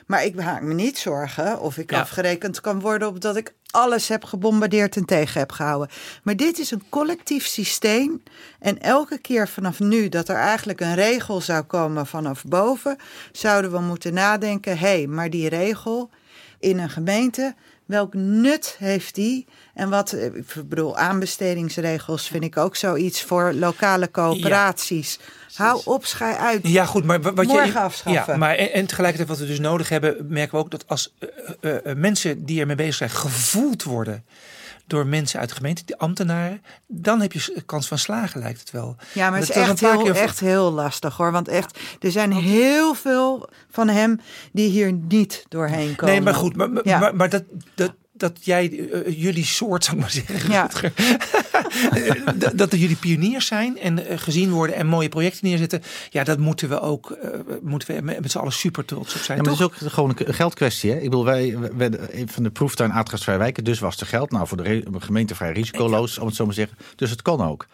Maar ik maak me niet zorgen of ik Ja. afgerekend kan worden op dat ik alles heb gebombardeerd en tegen heb gehouden. Maar dit is een collectief systeem. En elke keer vanaf nu dat er eigenlijk een regel zou komen vanaf boven, zouden we moeten nadenken: hé, hey, maar die regel in een gemeente, welk nut heeft die? En wat, eh, ik bedoel, aanbestedingsregels vind ik ook zoiets voor lokale coöperaties. Hou op, schij uit. Ja, goed, maar wa- wat Morgen je. afschaffen. Ja, maar en, en tegelijkertijd wat we dus nodig hebben, merken we ook dat als eh, eh, mensen die ermee bezig zijn gevoeld worden door mensen uit de gemeente, die ambtenaren, dan heb je kans van slagen, lijkt het wel. Ja, maar het is echt heel, keer- echt heel lastig hoor. Want echt, er zijn heel veel van hem die hier niet doorheen komen. Nee, maar goed, maar, maar, Ja. maar, maar dat, dat, dat jij, eh, jullie soort, zou ik maar zeggen, Ja. <laughs> Eh, dat, dat jullie pioniers zijn en eh, gezien worden en mooie projecten neerzetten, ja, dat moeten we ook, eh, moeten we met, met z'n allen super trots op zijn. Ja, maar toch? het is ook gewoon een geldkwestie. Hè? Ik bedoel, wij een van de proeftuin aardgasvrij wijken, dus was er geld. Nou, voor de gemeente vrij risicoloos, om het zo maar te zeggen. Dus het kon ook.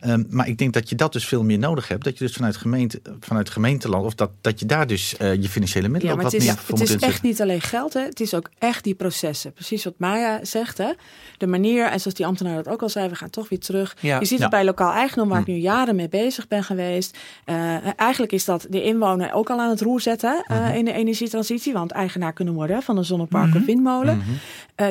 Ehm, maar ik denk dat je dat dus veel meer nodig hebt. Dat je dus vanuit, gemeente, vanuit gemeenteland, of dat, dat je daar dus eh, je financiële Ja, middelen ook het wat meer voor het moet is echt niet alleen geld, hè. het is ook echt die processen. Precies wat Maya zegt. Hè. De manier, en zoals die ambtenaar dat ook al zei, we gaan toch weer terug. Ja. Je ziet Ja. het bij lokaal eigendom, waar ik Hm. nu jaren mee bezig ben geweest. Eh, eigenlijk is dat de inwoner ook al aan het roer zetten Mhm. in de energietransitie. Want eigenaar kunnen worden van een zonnepark of windmolen. Mhm.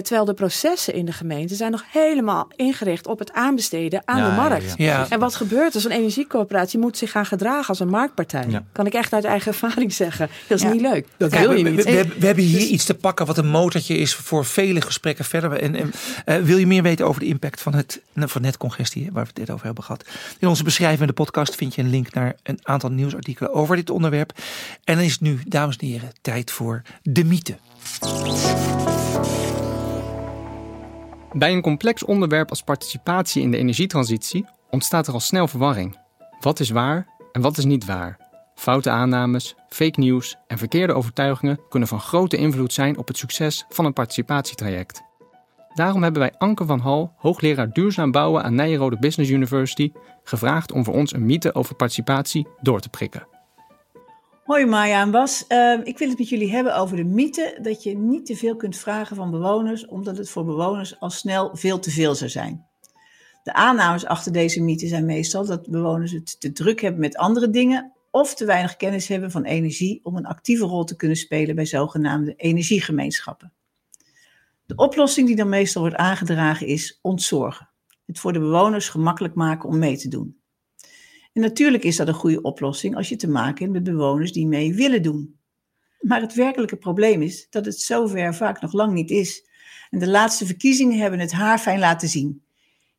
Terwijl de processen in de gemeente zijn nog helemaal ingericht op het aanbesteden aan Ja, de ja, markt. ja. Ja. En wat gebeurt als een energiecoöperatie moet zich gaan gedragen als een marktpartij? Ja. Kan ik echt uit eigen ervaring zeggen. Dat is Ja. niet leuk. Dat Kijk, wil je we, niet. We, we, hebben- we hebben hier Dus- iets te pakken wat een motortje is voor vele gesprekken verder. En, en eh, wil je meer weten over de impact van, het, van netcongestie, waar we het net over hebben gehad? In onze beschrijvende podcast vind je een link naar een aantal nieuwsartikelen over dit onderwerp. En dan is het nu, dames en heren, tijd voor de mythe. Bij een complex onderwerp als participatie in de energietransitie ontstaat er al snel verwarring. Wat is waar en wat is niet waar? Foute aannames, fake news en verkeerde overtuigingen kunnen van grote invloed zijn op het succes van een participatietraject. Daarom hebben wij Anke van Hal, hoogleraar duurzaam bouwen aan Nijrode Business University, gevraagd om voor ons een mythe over participatie door te prikken. Hoi Maya en Bas. Uh, ik wil het met jullie hebben over de mythe dat je niet te veel kunt vragen van bewoners, omdat het voor bewoners al snel veel te veel zou zijn. De aannames achter deze mythe zijn meestal dat bewoners het te druk hebben met andere dingen of te weinig kennis hebben van energie om een actieve rol te kunnen spelen bij zogenaamde energiegemeenschappen. De oplossing die dan meestal wordt aangedragen is ontzorgen. Het voor de bewoners gemakkelijk maken om mee te doen. En natuurlijk is dat een goede oplossing als je te maken hebt met bewoners die mee willen doen. Maar het werkelijke probleem is dat het zover vaak nog lang niet is. En de laatste verkiezingen hebben het haarfijn laten zien.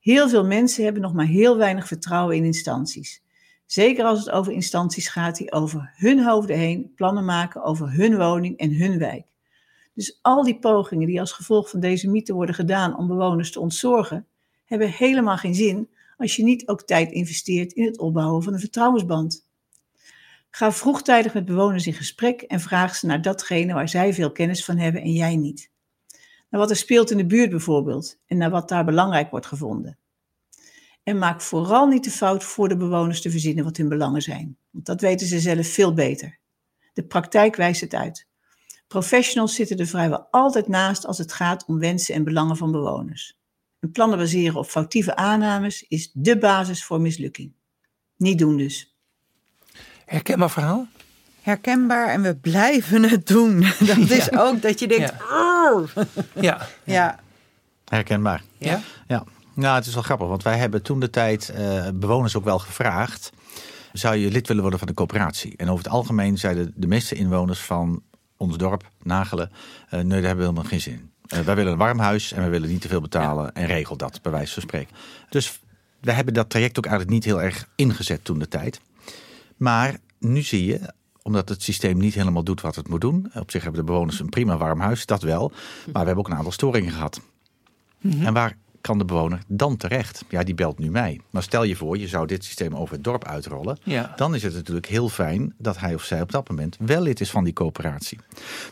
Heel veel mensen hebben nog maar heel weinig vertrouwen in instanties. Zeker als het over instanties gaat die over hun hoofden heen plannen maken over hun woning en hun wijk. Dus al die pogingen die als gevolg van deze mythe worden gedaan om bewoners te ontzorgen, hebben helemaal geen zin als je niet ook tijd investeert in het opbouwen van een vertrouwensband. Ga vroegtijdig met bewoners in gesprek en vraag ze naar datgene waar zij veel kennis van hebben en jij niet. Naar wat er speelt in de buurt bijvoorbeeld en naar wat daar belangrijk wordt gevonden. En maak vooral niet de fout voor de bewoners te verzinnen wat hun belangen zijn, want dat weten ze zelf veel beter. De praktijk wijst het uit. Professionals zitten er vrijwel altijd naast als het gaat om wensen en belangen van bewoners. En plannen baseren op foutieve aannames is de basis voor mislukking. Niet doen dus. Herkenbaar verhaal? Herkenbaar en we blijven het doen. <laughs> Dat is ook dat je denkt. <laughs> Ja. ja. ja. Herkenbaar. Ja? Ja. Nou, het is wel grappig, want wij hebben toen de tijd uh, bewoners ook wel gevraagd. Zou je lid willen worden van de coöperatie? En over het algemeen zeiden de meeste inwoners van ons dorp, Nagelen, uh, nee, daar hebben we helemaal geen zin. Uh, wij willen een warm huis en we willen niet te veel betalen ja. en regel dat, bij wijze van spreken. Dus we hebben dat traject ook eigenlijk niet heel erg ingezet toen de tijd. Maar nu zie je, omdat het systeem niet helemaal doet wat het moet doen. Op zich hebben de bewoners een prima warm huis, dat wel. Maar we hebben ook een aantal storingen gehad. Mm -hmm. En waar kan de bewoner dan terecht? Ja, die belt nu mij. Maar stel je voor, je zou dit systeem over het dorp uitrollen. Ja. Dan is het natuurlijk heel fijn dat hij of zij op dat moment wel lid is van die coöperatie.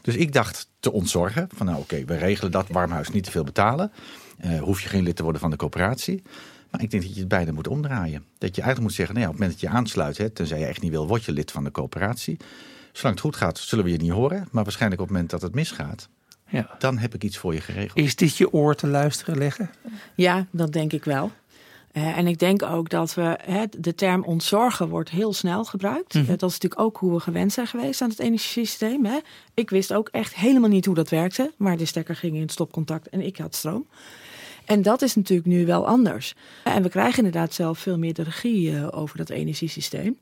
Dus ik dacht te ontzorgen van nou oké, okay, we regelen dat warmhuis niet te veel betalen. Uh, hoef je geen lid te worden van de coöperatie. Maar ik denk dat je het beide moet omdraaien. Dat je eigenlijk moet zeggen, nou ja, op het moment dat je aansluit, hè, tenzij je echt niet wil, word je lid van de coöperatie. Zolang het goed gaat, zullen we je niet horen. Maar waarschijnlijk op het moment dat het misgaat, ja. dan heb ik iets voor je geregeld. Is dit je oor te luisteren leggen? Ja, dat denk ik wel. Uh, en ik denk ook dat we, hè, de term ontzorgen wordt heel snel gebruikt. Mm -hmm. uh, dat is natuurlijk ook hoe we gewend zijn geweest aan het energiesysteem. Hè. Ik wist ook echt helemaal niet hoe dat werkte. Maar de stekker ging in het stopcontact en ik had stroom. En dat is natuurlijk nu wel anders. En we krijgen inderdaad zelf veel meer de regie uh, over dat energiesysteem.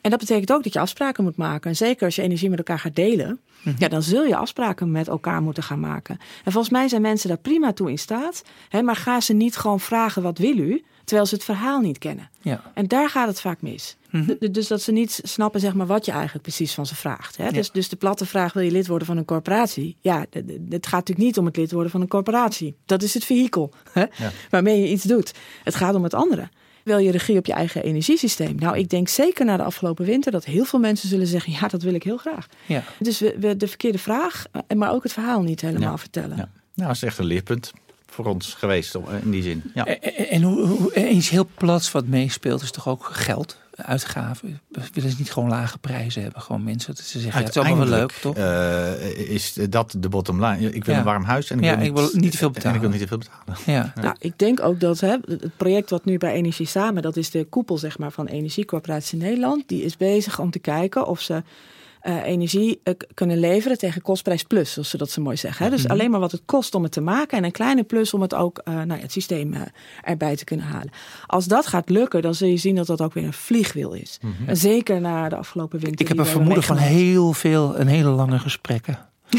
En dat betekent ook dat je afspraken moet maken. En zeker als je energie met elkaar gaat delen, mm -hmm. ja, dan zul je afspraken met elkaar moeten gaan maken. En volgens mij zijn mensen daar prima toe in staat. Hè, maar ga ze niet gewoon vragen wat wil u, terwijl ze het verhaal niet kennen. Ja. En daar gaat het vaak mis. Mm -hmm. Dus dat ze niet snappen zeg maar, wat je eigenlijk precies van ze vraagt. Hè? Ja. Dus, dus de platte vraag, wil je lid worden van een corporatie? Ja, het gaat natuurlijk niet om het lid worden van een corporatie. Dat is het vehikel hè? Ja. waarmee je iets doet. Het gaat om het andere. Wil je regie op je eigen energiesysteem? Nou, ik denk zeker na de afgelopen winter dat heel veel mensen zullen zeggen: ja, dat wil ik heel graag. Ja. Dus we, we de verkeerde vraag, maar ook het verhaal niet helemaal vertellen. Ja. Nou, dat is echt een leerpunt voor ons geweest in die zin. Ja. En, en hoe, hoe, eens heel plat wat meespeelt is toch ook geld? Uitgaven. We willen niet gewoon lage prijzen hebben. Gewoon mensen dat ze zeggen, ja, het is allemaal wel leuk, toch? Uh, is dat de bottom line? Ik wil Ja. een warm huis en ik Ja, wil, ik wil niet te veel En ik wil betalen. niet te veel betalen. Ja. Nou, ik denk ook dat hè, het project wat nu bij Energie Samen, dat is de koepel zeg maar, van Energiecoöperatie Nederland, die is bezig om te kijken of ze eh, energie eh, kunnen leveren tegen kostprijs plus, zoals ze dat zo mooi zeggen. Hè? Dus Mhm. alleen maar wat het kost om het te maken en een kleine plus om het ook eh, nou ja, het systeem erbij te kunnen halen. Als dat gaat lukken, dan zul je zien dat dat ook weer een vliegwiel is. En zeker na de afgelopen winter. Ik heb een vermoeden van heel veel en hele lange gesprekken <laughs>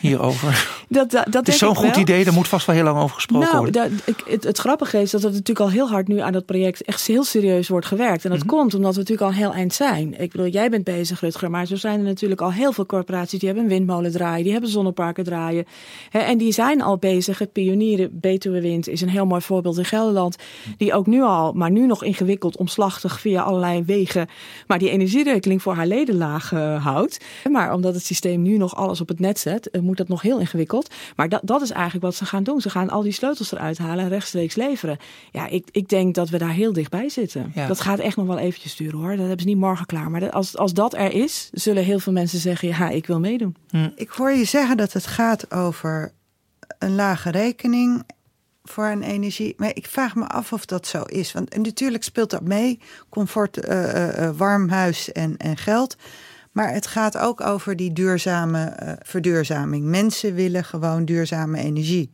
hierover. Dat, dat, dat het is zo'n goed idee, daar moet vast wel heel lang over gesproken nou, worden. Dat, het, het, grappige is dat er natuurlijk al heel hard nu aan dat project echt heel serieus wordt gewerkt. En dat Mhm. komt omdat we natuurlijk al heel eind zijn. Ik bedoel, jij bent bezig, Rutger, maar zo zijn er natuurlijk al heel veel corporaties die hebben een windmolen draaien, die hebben zonneparken draaien. Hè, en die zijn al bezig. Het pionieren Betuwe Wind is een heel mooi voorbeeld in Gelderland, die ook nu al, maar nu nog ingewikkeld, omslachtig via allerlei wegen, maar die energierekening voor haar leden laag eh, houdt. Maar omdat het systeem nu nog alles op het net zet, eh, moet dat nog heel ingewikkeld. Maar dat, dat is eigenlijk wat ze gaan doen. Ze gaan al die sleutels eruit halen en rechtstreeks leveren. Ja, ik, ik denk dat we daar heel dichtbij zitten. Ja. Dat gaat echt nog wel eventjes duren hoor. Dat hebben ze niet morgen klaar. Maar dat- als, als dat er is, zullen heel veel mensen zeggen: ja, ik wil meedoen. Ik hoor je zeggen dat het gaat over een lage rekening voor een energie. Maar ik vraag me af of dat zo is. Want en natuurlijk speelt dat mee. Comfort, eh, eh, eh, warm huis en, en geld. Maar het gaat ook over die duurzame eh, verduurzaming. Mensen willen gewoon duurzame energie.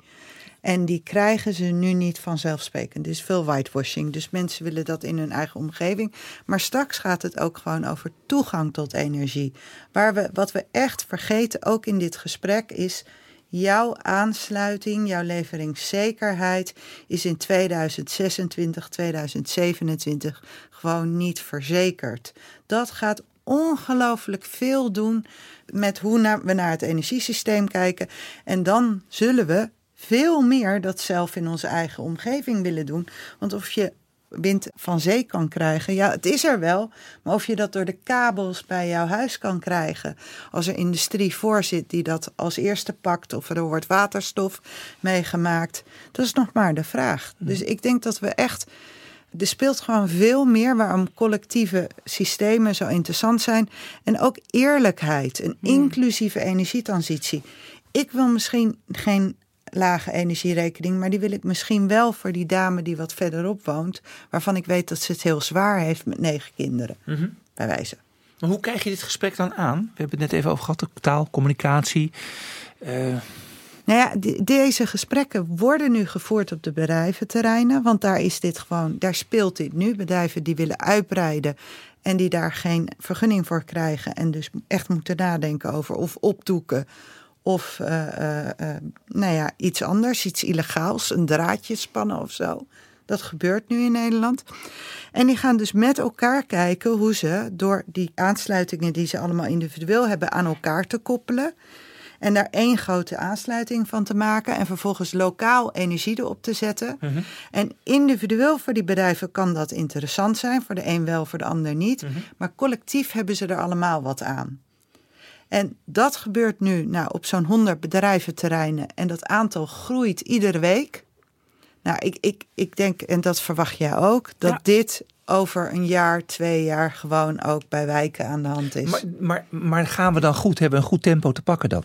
En die krijgen ze nu niet vanzelfsprekend. Er is veel whitewashing. Dus mensen willen dat in hun eigen omgeving. Maar straks gaat het ook gewoon over toegang tot energie. Waar we, wat we echt vergeten, ook in dit gesprek, is jouw aansluiting, jouw leveringszekerheid is in 2026, 2027 gewoon niet verzekerd. Dat gaat ongelooflijk veel doen met hoe naar- we naar het energiesysteem kijken. En dan zullen we veel meer dat zelf in onze eigen omgeving willen doen. Want of je wind van zee kan krijgen, ja, het is er wel. Maar of je dat door de kabels bij jouw huis kan krijgen, als er industrie voor zit die dat als eerste pakt, of er wordt waterstof meegemaakt, dat is nog maar de vraag. Dus ik denk dat we echt. Er speelt gewoon veel meer waarom collectieve systemen zo interessant zijn. En ook eerlijkheid, een inclusieve energietransitie. Ik wil misschien geen lage energierekening, maar die wil ik misschien wel voor die dame die wat verderop woont, waarvan ik weet dat ze het heel zwaar heeft met negen kinderen, bij wijze. Maar hoe krijg je dit gesprek dan aan? We hebben het net even over gehad, taal, communicatie. Eh, Nou ja, de- deze gesprekken worden nu gevoerd op de bedrijventerreinen. Want daar is dit gewoon, daar speelt dit nu. Bedrijven die willen uitbreiden en die daar geen vergunning voor krijgen. En dus echt moeten nadenken over of opdoeken. Of eh, eh, eh, nou ja, iets anders, iets illegaals, een draadje spannen of zo. Dat gebeurt nu in Nederland. En die gaan dus met elkaar kijken hoe ze door die aansluitingen die ze allemaal individueel hebben aan elkaar te koppelen. En daar één grote aansluiting van te maken. En vervolgens lokaal energie erop te zetten. En individueel voor die bedrijven kan dat interessant zijn. Voor de een wel, voor de ander niet. Maar collectief hebben ze er allemaal wat aan. En dat gebeurt nu nou, op zo'n 100 bedrijventerreinen. En dat aantal groeit iedere week. Nou, ik, ik, ik denk, en dat verwacht jij ook, dat Ja. dit over een jaar, twee jaar gewoon ook bij wijken aan de hand is. maar, maar, maar gaan we dan goed? Hebben we een goed tempo te pakken dan?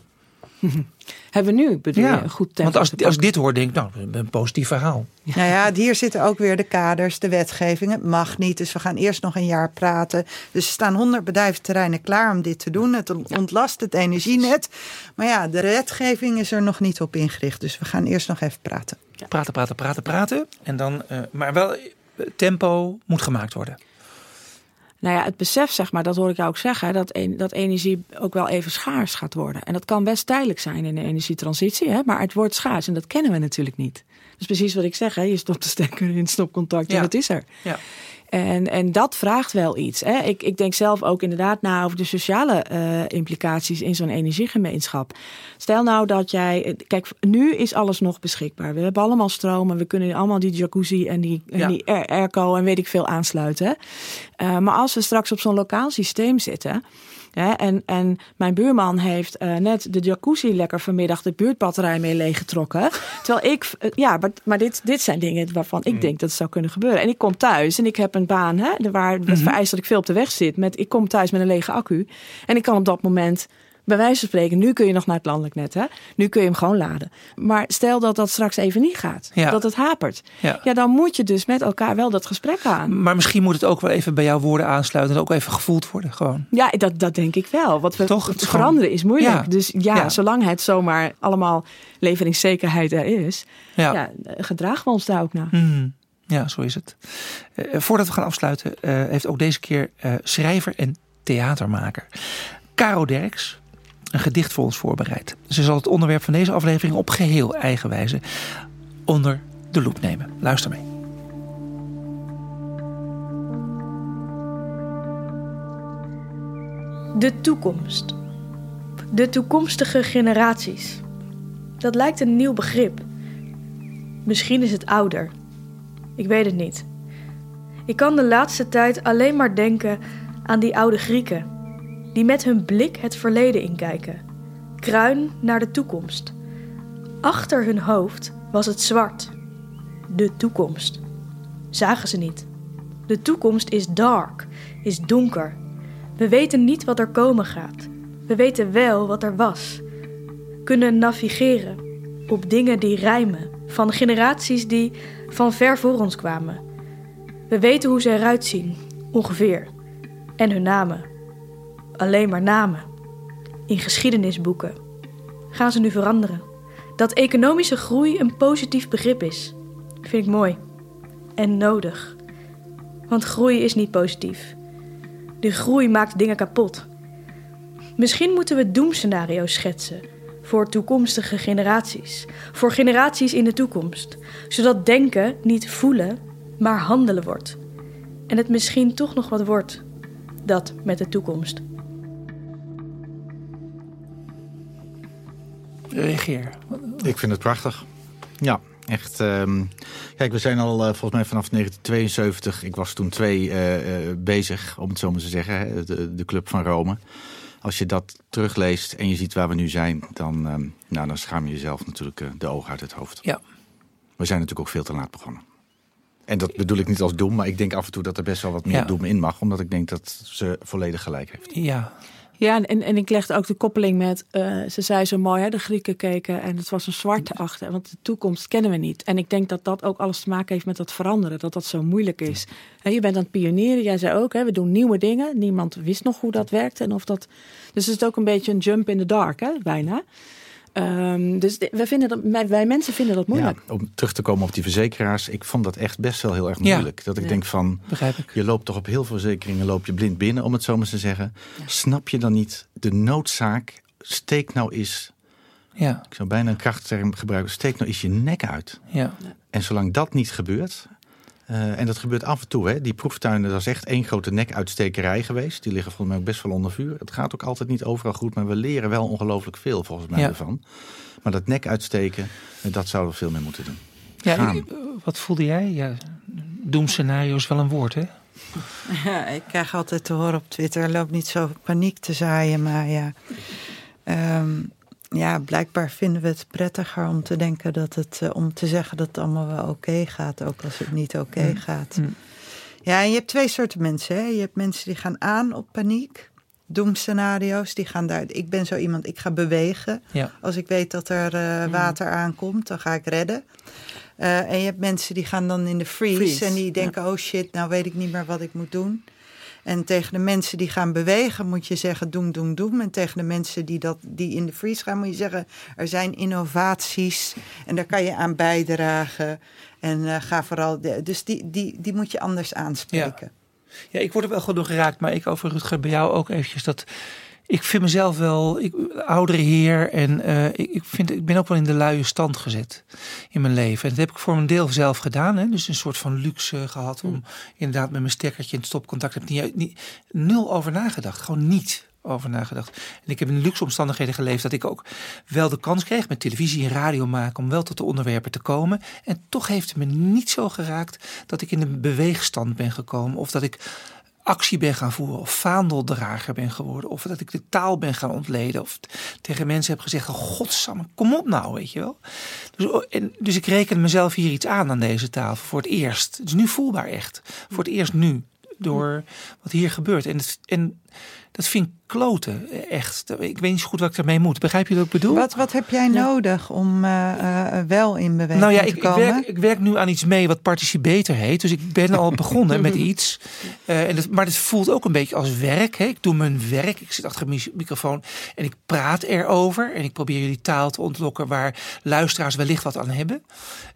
<laughs> Hebben we nu bedoel je, een goed tempo Want als, te als ik dit hoor, denk ik, nou, een positief verhaal. Nou ja, hier zitten ook weer de kaders, de wetgeving. Het mag niet, dus we gaan eerst nog een jaar praten. Dus er staan 100 bedrijventerreinen klaar om dit te doen. Het ontlast het energienet. Maar ja, de wetgeving is er nog niet op ingericht. Dus we gaan eerst nog even praten. Praten, praten, praten, praten. En dan, eh, maar wel, eh, tempo moet gemaakt worden. Nou ja, het besef, zeg maar, dat hoor ik jou ook zeggen, dat, en- dat energie ook wel even schaars gaat worden. En dat kan best tijdelijk zijn in de energietransitie, hè, maar het wordt schaars en dat kennen we natuurlijk niet. Dus precies wat ik zeg, hè, je stopt de stekker in het stopcontact Ja. en het is er. Ja. En, en dat vraagt wel iets. Hè. Ik, ik denk zelf ook inderdaad na over de sociale eh, implicaties in zo'n energiegemeenschap. Stel nou dat jij. Kijk, nu is alles nog beschikbaar. We hebben allemaal stroom en we kunnen allemaal die jacuzzi en die, en Ja. die air- airco en weet ik veel aansluiten. Eh, maar als we straks op zo'n lokaal systeem zitten. Hè, en, en mijn buurman heeft eh, net de jacuzzi lekker vanmiddag de buurtbatterij mee leeggetrokken. <laughs> Terwijl ik, eh, ja, maar, maar dit, dit zijn dingen waarvan ik denk dat het zou kunnen gebeuren. En ik kom thuis en ik heb een baan hè, waar het vereist dat ik veel op de weg zit. Met, ik kom thuis met een lege accu. En ik kan op dat moment, bij wijze van spreken, nu kun je nog naar het landelijk net. Hè? Nu kun je hem gewoon laden. Maar stel dat dat straks even niet gaat. Ja. Dat het hapert. Ja. Ja, dan moet je dus met elkaar wel dat gesprek aan. Maar misschien moet het ook wel even bij jouw woorden aansluiten. En ook even gevoeld worden gewoon. Ja, dat, dat denk ik wel. Wat we Toch? Het gewoon- veranderen is moeilijk. Ja. Dus ja, zolang het zomaar allemaal leveringszekerheid er is, Ja. ja. gedragen we ons daar ook naar. Hmm. Ja, zo is het. Eh, voordat we gaan afsluiten, eh, heeft ook deze keer eh, schrijver en theatermaker Caro Derks een gedicht voor ons voorbereid. Ze zal het onderwerp van deze aflevering op geheel eigen wijze onder de loep nemen. Luister mee. De toekomst. De toekomstige generaties. Dat lijkt een nieuw begrip. Misschien is het ouder. Ik weet het niet. Ik kan de laatste tijd alleen maar denken aan die oude Grieken, die met hun blik het verleden inkijken, kruin naar de toekomst. Achter hun hoofd was het zwart, de toekomst. Zagen ze niet. De toekomst is dark, is donker. We weten niet wat er komen gaat. We weten wel wat er was. Kunnen navigeren op dingen die rijmen, van generaties die van ver voor ons kwamen. We weten hoe ze eruit zien, ongeveer. En hun namen. Alleen maar namen. In geschiedenisboeken. Gaan ze nu veranderen? Dat economische groei een positief begrip is, vind ik mooi. En nodig. Want groei is niet positief. De groei maakt dingen kapot. Misschien moeten we doemscenario's schetsen voor toekomstige generaties, voor generaties in de toekomst, zodat denken niet voelen, maar handelen wordt. En het misschien toch nog wat wordt, dat met de toekomst. Reageer. Ik vind het prachtig. Ja, echt. ehm, kijk, we zijn al eh, volgens mij vanaf 1972, ik was toen twee eh, eh, bezig, om het zo maar te zeggen, hè, de, de Club van Rome. Als je dat terugleest en je ziet waar we nu zijn, dan, ehm, nou, dan schaam je jezelf natuurlijk de ogen uit het hoofd. Ja. We zijn natuurlijk ook veel te laat begonnen. En dat bedoel ik niet als doem, maar ik denk af en toe dat er best wel wat meer Ja. doem in mag. Omdat ik denk dat ze volledig gelijk heeft. Ja, Ja, en, en ik legde ook de koppeling met, eh, ze zei zo mooi, hè, de Grieken keken en het was een zwarte achter, want de toekomst kennen we niet. En ik denk dat dat ook alles te maken heeft met dat veranderen, dat dat zo moeilijk is. Je bent aan het pionieren, jij zei ook, hè, we doen nieuwe dingen. Niemand wist nog hoe dat werkte en of dat. Dus het is ook een beetje een jump in the dark, hè, bijna. Ehm, dus de- wij, vinden dat, wij, mensen vinden dat moeilijk. Ja, om terug te komen op die verzekeraars. Ik vond dat echt best wel heel erg Ja. moeilijk. Dat ik Ja. denk van, begrijp ik. je loopt toch op heel veel verzekeringen loop je blind binnen, om het zo maar te zeggen. Snap je dan niet de noodzaak? Steek nou eens, Ja, ik zou bijna een krachtterm gebruiken, steek nou eens je nek uit. ja. En zolang dat niet gebeurt, eh, en dat gebeurt af en toe, hè, die proeftuinen, dat is echt één grote nekuitstekerij geweest. Die liggen volgens mij ook best wel onder vuur. Het gaat ook altijd niet overal goed, maar we leren wel ongelooflijk veel volgens mij Ja. ervan. Maar dat nek uitsteken, eh, dat zouden we veel meer moeten doen. ja Gaan. wat voelde jij? Ja, doemscenario is wel een woord, hè? Ja, ik krijg altijd te horen op Twitter, loop niet zo paniek te zaaien. Maar ja, Ehm, ja, blijkbaar vinden we het prettiger om te denken dat het, eh, om te zeggen dat het allemaal wel oké gaat, ook als het niet oké Mm. gaat. Mm. Ja, en je hebt twee soorten mensen. Hè? Je hebt mensen die gaan aan op paniek. Doemscenario's, die gaan daar. Ik ben zo iemand, ik ga bewegen. Ja. Als ik weet dat er eh, water aankomt, dan ga ik redden. Eh, en je hebt mensen die gaan dan in de freeze, Freeze, en die denken: oh shit, nou weet ik niet meer wat ik moet doen. En tegen de mensen die gaan bewegen moet je zeggen doem, doem, doem. En tegen de mensen die, dat, die in de freeze gaan moet je zeggen... er zijn innovaties en daar kan je aan bijdragen. En eh, ga vooral... Dus die, die, die moet je anders aanspreken. Ja, ik word er wel gewoon door geraakt, maar ik over bij jou ook eventjes dat. Ik vind mezelf wel ik, oudere heer en eh, ik, ik, vind, ik ben ook wel in de luie stand gezet in mijn leven. En dat heb ik voor een deel zelf gedaan. Hè? Dus een soort van luxe gehad om inderdaad met mijn stekkertje in het stopcontact. Ik heb niet, niet, nul over nagedacht, gewoon niet over nagedacht. En ik heb in luxe omstandigheden geleefd dat ik ook wel de kans kreeg met televisie en radio maken om wel tot de onderwerpen te komen. En toch heeft het me niet zo geraakt dat ik in een beweegstand ben gekomen of dat ik actie ben gaan voeren of vaandeldrager ben geworden of dat ik de taal ben gaan ontleden of tegen mensen heb gezegd, godsamme, kom op nou, weet je wel. Dus, oh, en, dus ik reken mezelf hier iets aan aan deze tafel voor het eerst. Het is nu voelbaar echt. Voor het eerst nu door wat hier gebeurt. En, het, en dat vind ik kloten, echt. Ik weet niet zo goed wat ik daarmee moet. Begrijp je wat ik bedoel? Wat, wat heb jij nodig om uh, uh, wel in beweging nou ja, te ik, komen? Ik werk, ik werk nu aan iets mee wat Participator heet. Dus ik ben al begonnen met iets. Uh, <laughs> en dat, maar het voelt ook een beetje als werk. Hè. Ik doe mijn werk. Ik zit achter een microfoon en ik praat erover. En ik probeer jullie taal te ontlokken waar luisteraars wellicht wat aan hebben.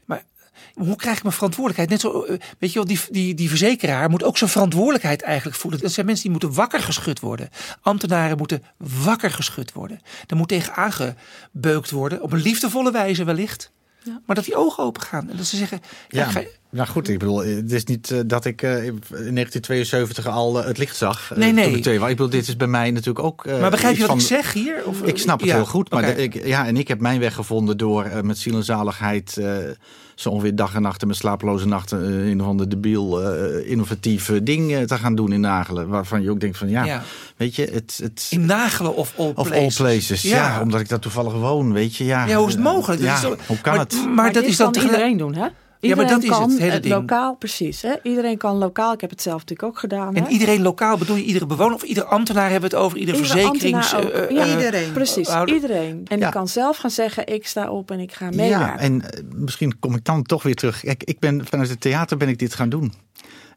Maar hoe krijg ik mijn verantwoordelijkheid? Net zo, eh, weet je wel, die, die, die verzekeraar moet ook zijn verantwoordelijkheid eigenlijk voelen. Dat zijn mensen die moeten wakker geschud worden. Ambtenaren moeten wakker geschud worden. Er moet tegen aangebeukt worden, op een liefdevolle wijze wellicht. Ja. Maar dat die ogen open gaan. En dat ze zeggen. Ja, ja nou goed, ik bedoel, het is niet uh, dat ik uh, in 1972 al uh, het licht zag. nee, nee. Ik, ik bedoel, dit is bij mij natuurlijk ook. maar begrijp je wat van, ik zeg hier? Of, ik snap het ja, heel goed. Maar okay. ik, ja, en ik heb mijn weg gevonden door met ziel en zaligheid zo ongeveer dag en nacht en met slapeloze nachten uh, een of ander debiel uh, innovatief ding te gaan doen in Nagelen. Waarvan je ook denkt van ja, ja. weet je, het, het... In Nagelen of all of places. All places ja. ja. omdat ik daar toevallig woon, weet je. Ja, ja hoe is het mogelijk? Ja, is zo... hoe kan maar, het? Maar, maar dat is dan iedereen doen, hè? Iedereen ja, maar dat kan is het hele ding. lokaal, precies. Hè? Iedereen kan lokaal. Ik heb het zelf natuurlijk ook gedaan. En hè? iedereen lokaal bedoel je iedere bewoner of ieder ambtenaar hebben we het over? Ieder Iedere verzekerings... ambtenaar ook. Uh, ja, uh, iedereen. Precies, ouder. iedereen. En Ja. die kan zelf gaan zeggen, ik sta op en ik ga Ja, meewerken. en eh, misschien kom ik dan toch weer terug. Kijk, ik ben vanuit het theater ben ik dit gaan doen.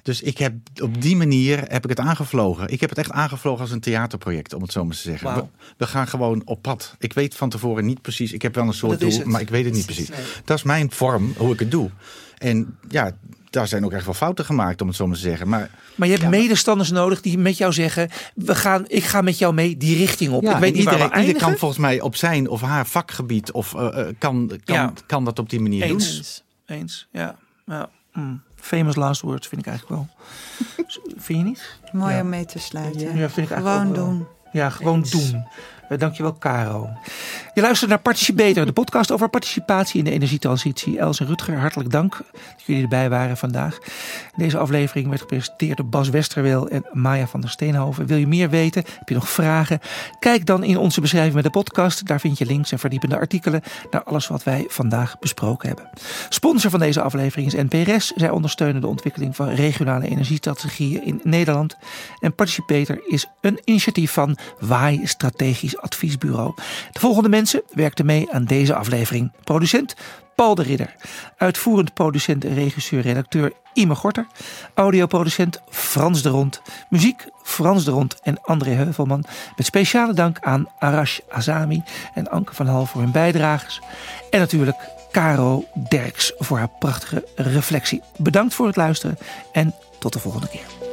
Dus ik heb op die manier heb ik het aangevlogen. Ik heb het echt aangevlogen als een theaterproject, om het zo maar te zeggen. We, we gaan gewoon op pad. Ik weet van tevoren niet precies. Ik heb wel een soort doel, maar ik weet het niet precies. Dat is mijn vorm, hoe ik het doe. En ja, daar zijn ook echt wel fouten gemaakt, om het zo maar te zeggen. Maar Maar je hebt medestanders nodig die met jou zeggen... We gaan, ik ga met jou mee die richting op. ja, ik weet niet waar iedereen, we ieder eindigen. kan volgens mij op zijn of haar vakgebied of eh, eh, kan, kan, Ja. kan dat op die manier Eens. doen. Eens, ja. ja. Mm. Famous last words vind ik eigenlijk wel. <laughs> vind je niet? Mooi Ja. om mee te sluiten. Ja, vind ik eigenlijk Gewoon wel. doen. Ja, gewoon doen. Uh, dankjewel, Caro. Je luistert naar Participeter, de podcast over participatie in de energietransitie. Els en Rutger, hartelijk dank dat jullie erbij waren vandaag. Deze aflevering werd gepresenteerd door Bas Westerweel en Maya van der Steenhoven. Wil je meer weten? Heb je nog vragen? Kijk dan in onze beschrijving met de podcast. Daar vind je links en verdiepende artikelen naar alles wat wij vandaag besproken hebben. Sponsor van deze aflevering is NPRS. Zij ondersteunen de ontwikkeling van regionale energiestrategieën in Nederland. En Participator is een initiatief van WAI Strategisch Adviesbureau. De volgende mensen werkten mee aan deze aflevering. Producent Paul de Ridder. Uitvoerend producent, regisseur, redacteur Ime Gorter. Audioproducent Frans de Rond. Muziek Frans de Rond en André Heuvelman. Met speciale dank aan Arash Azami en Anke van Hal voor hun bijdrages. En natuurlijk Caro Derks voor haar prachtige reflectie. Bedankt voor het luisteren en tot de volgende keer.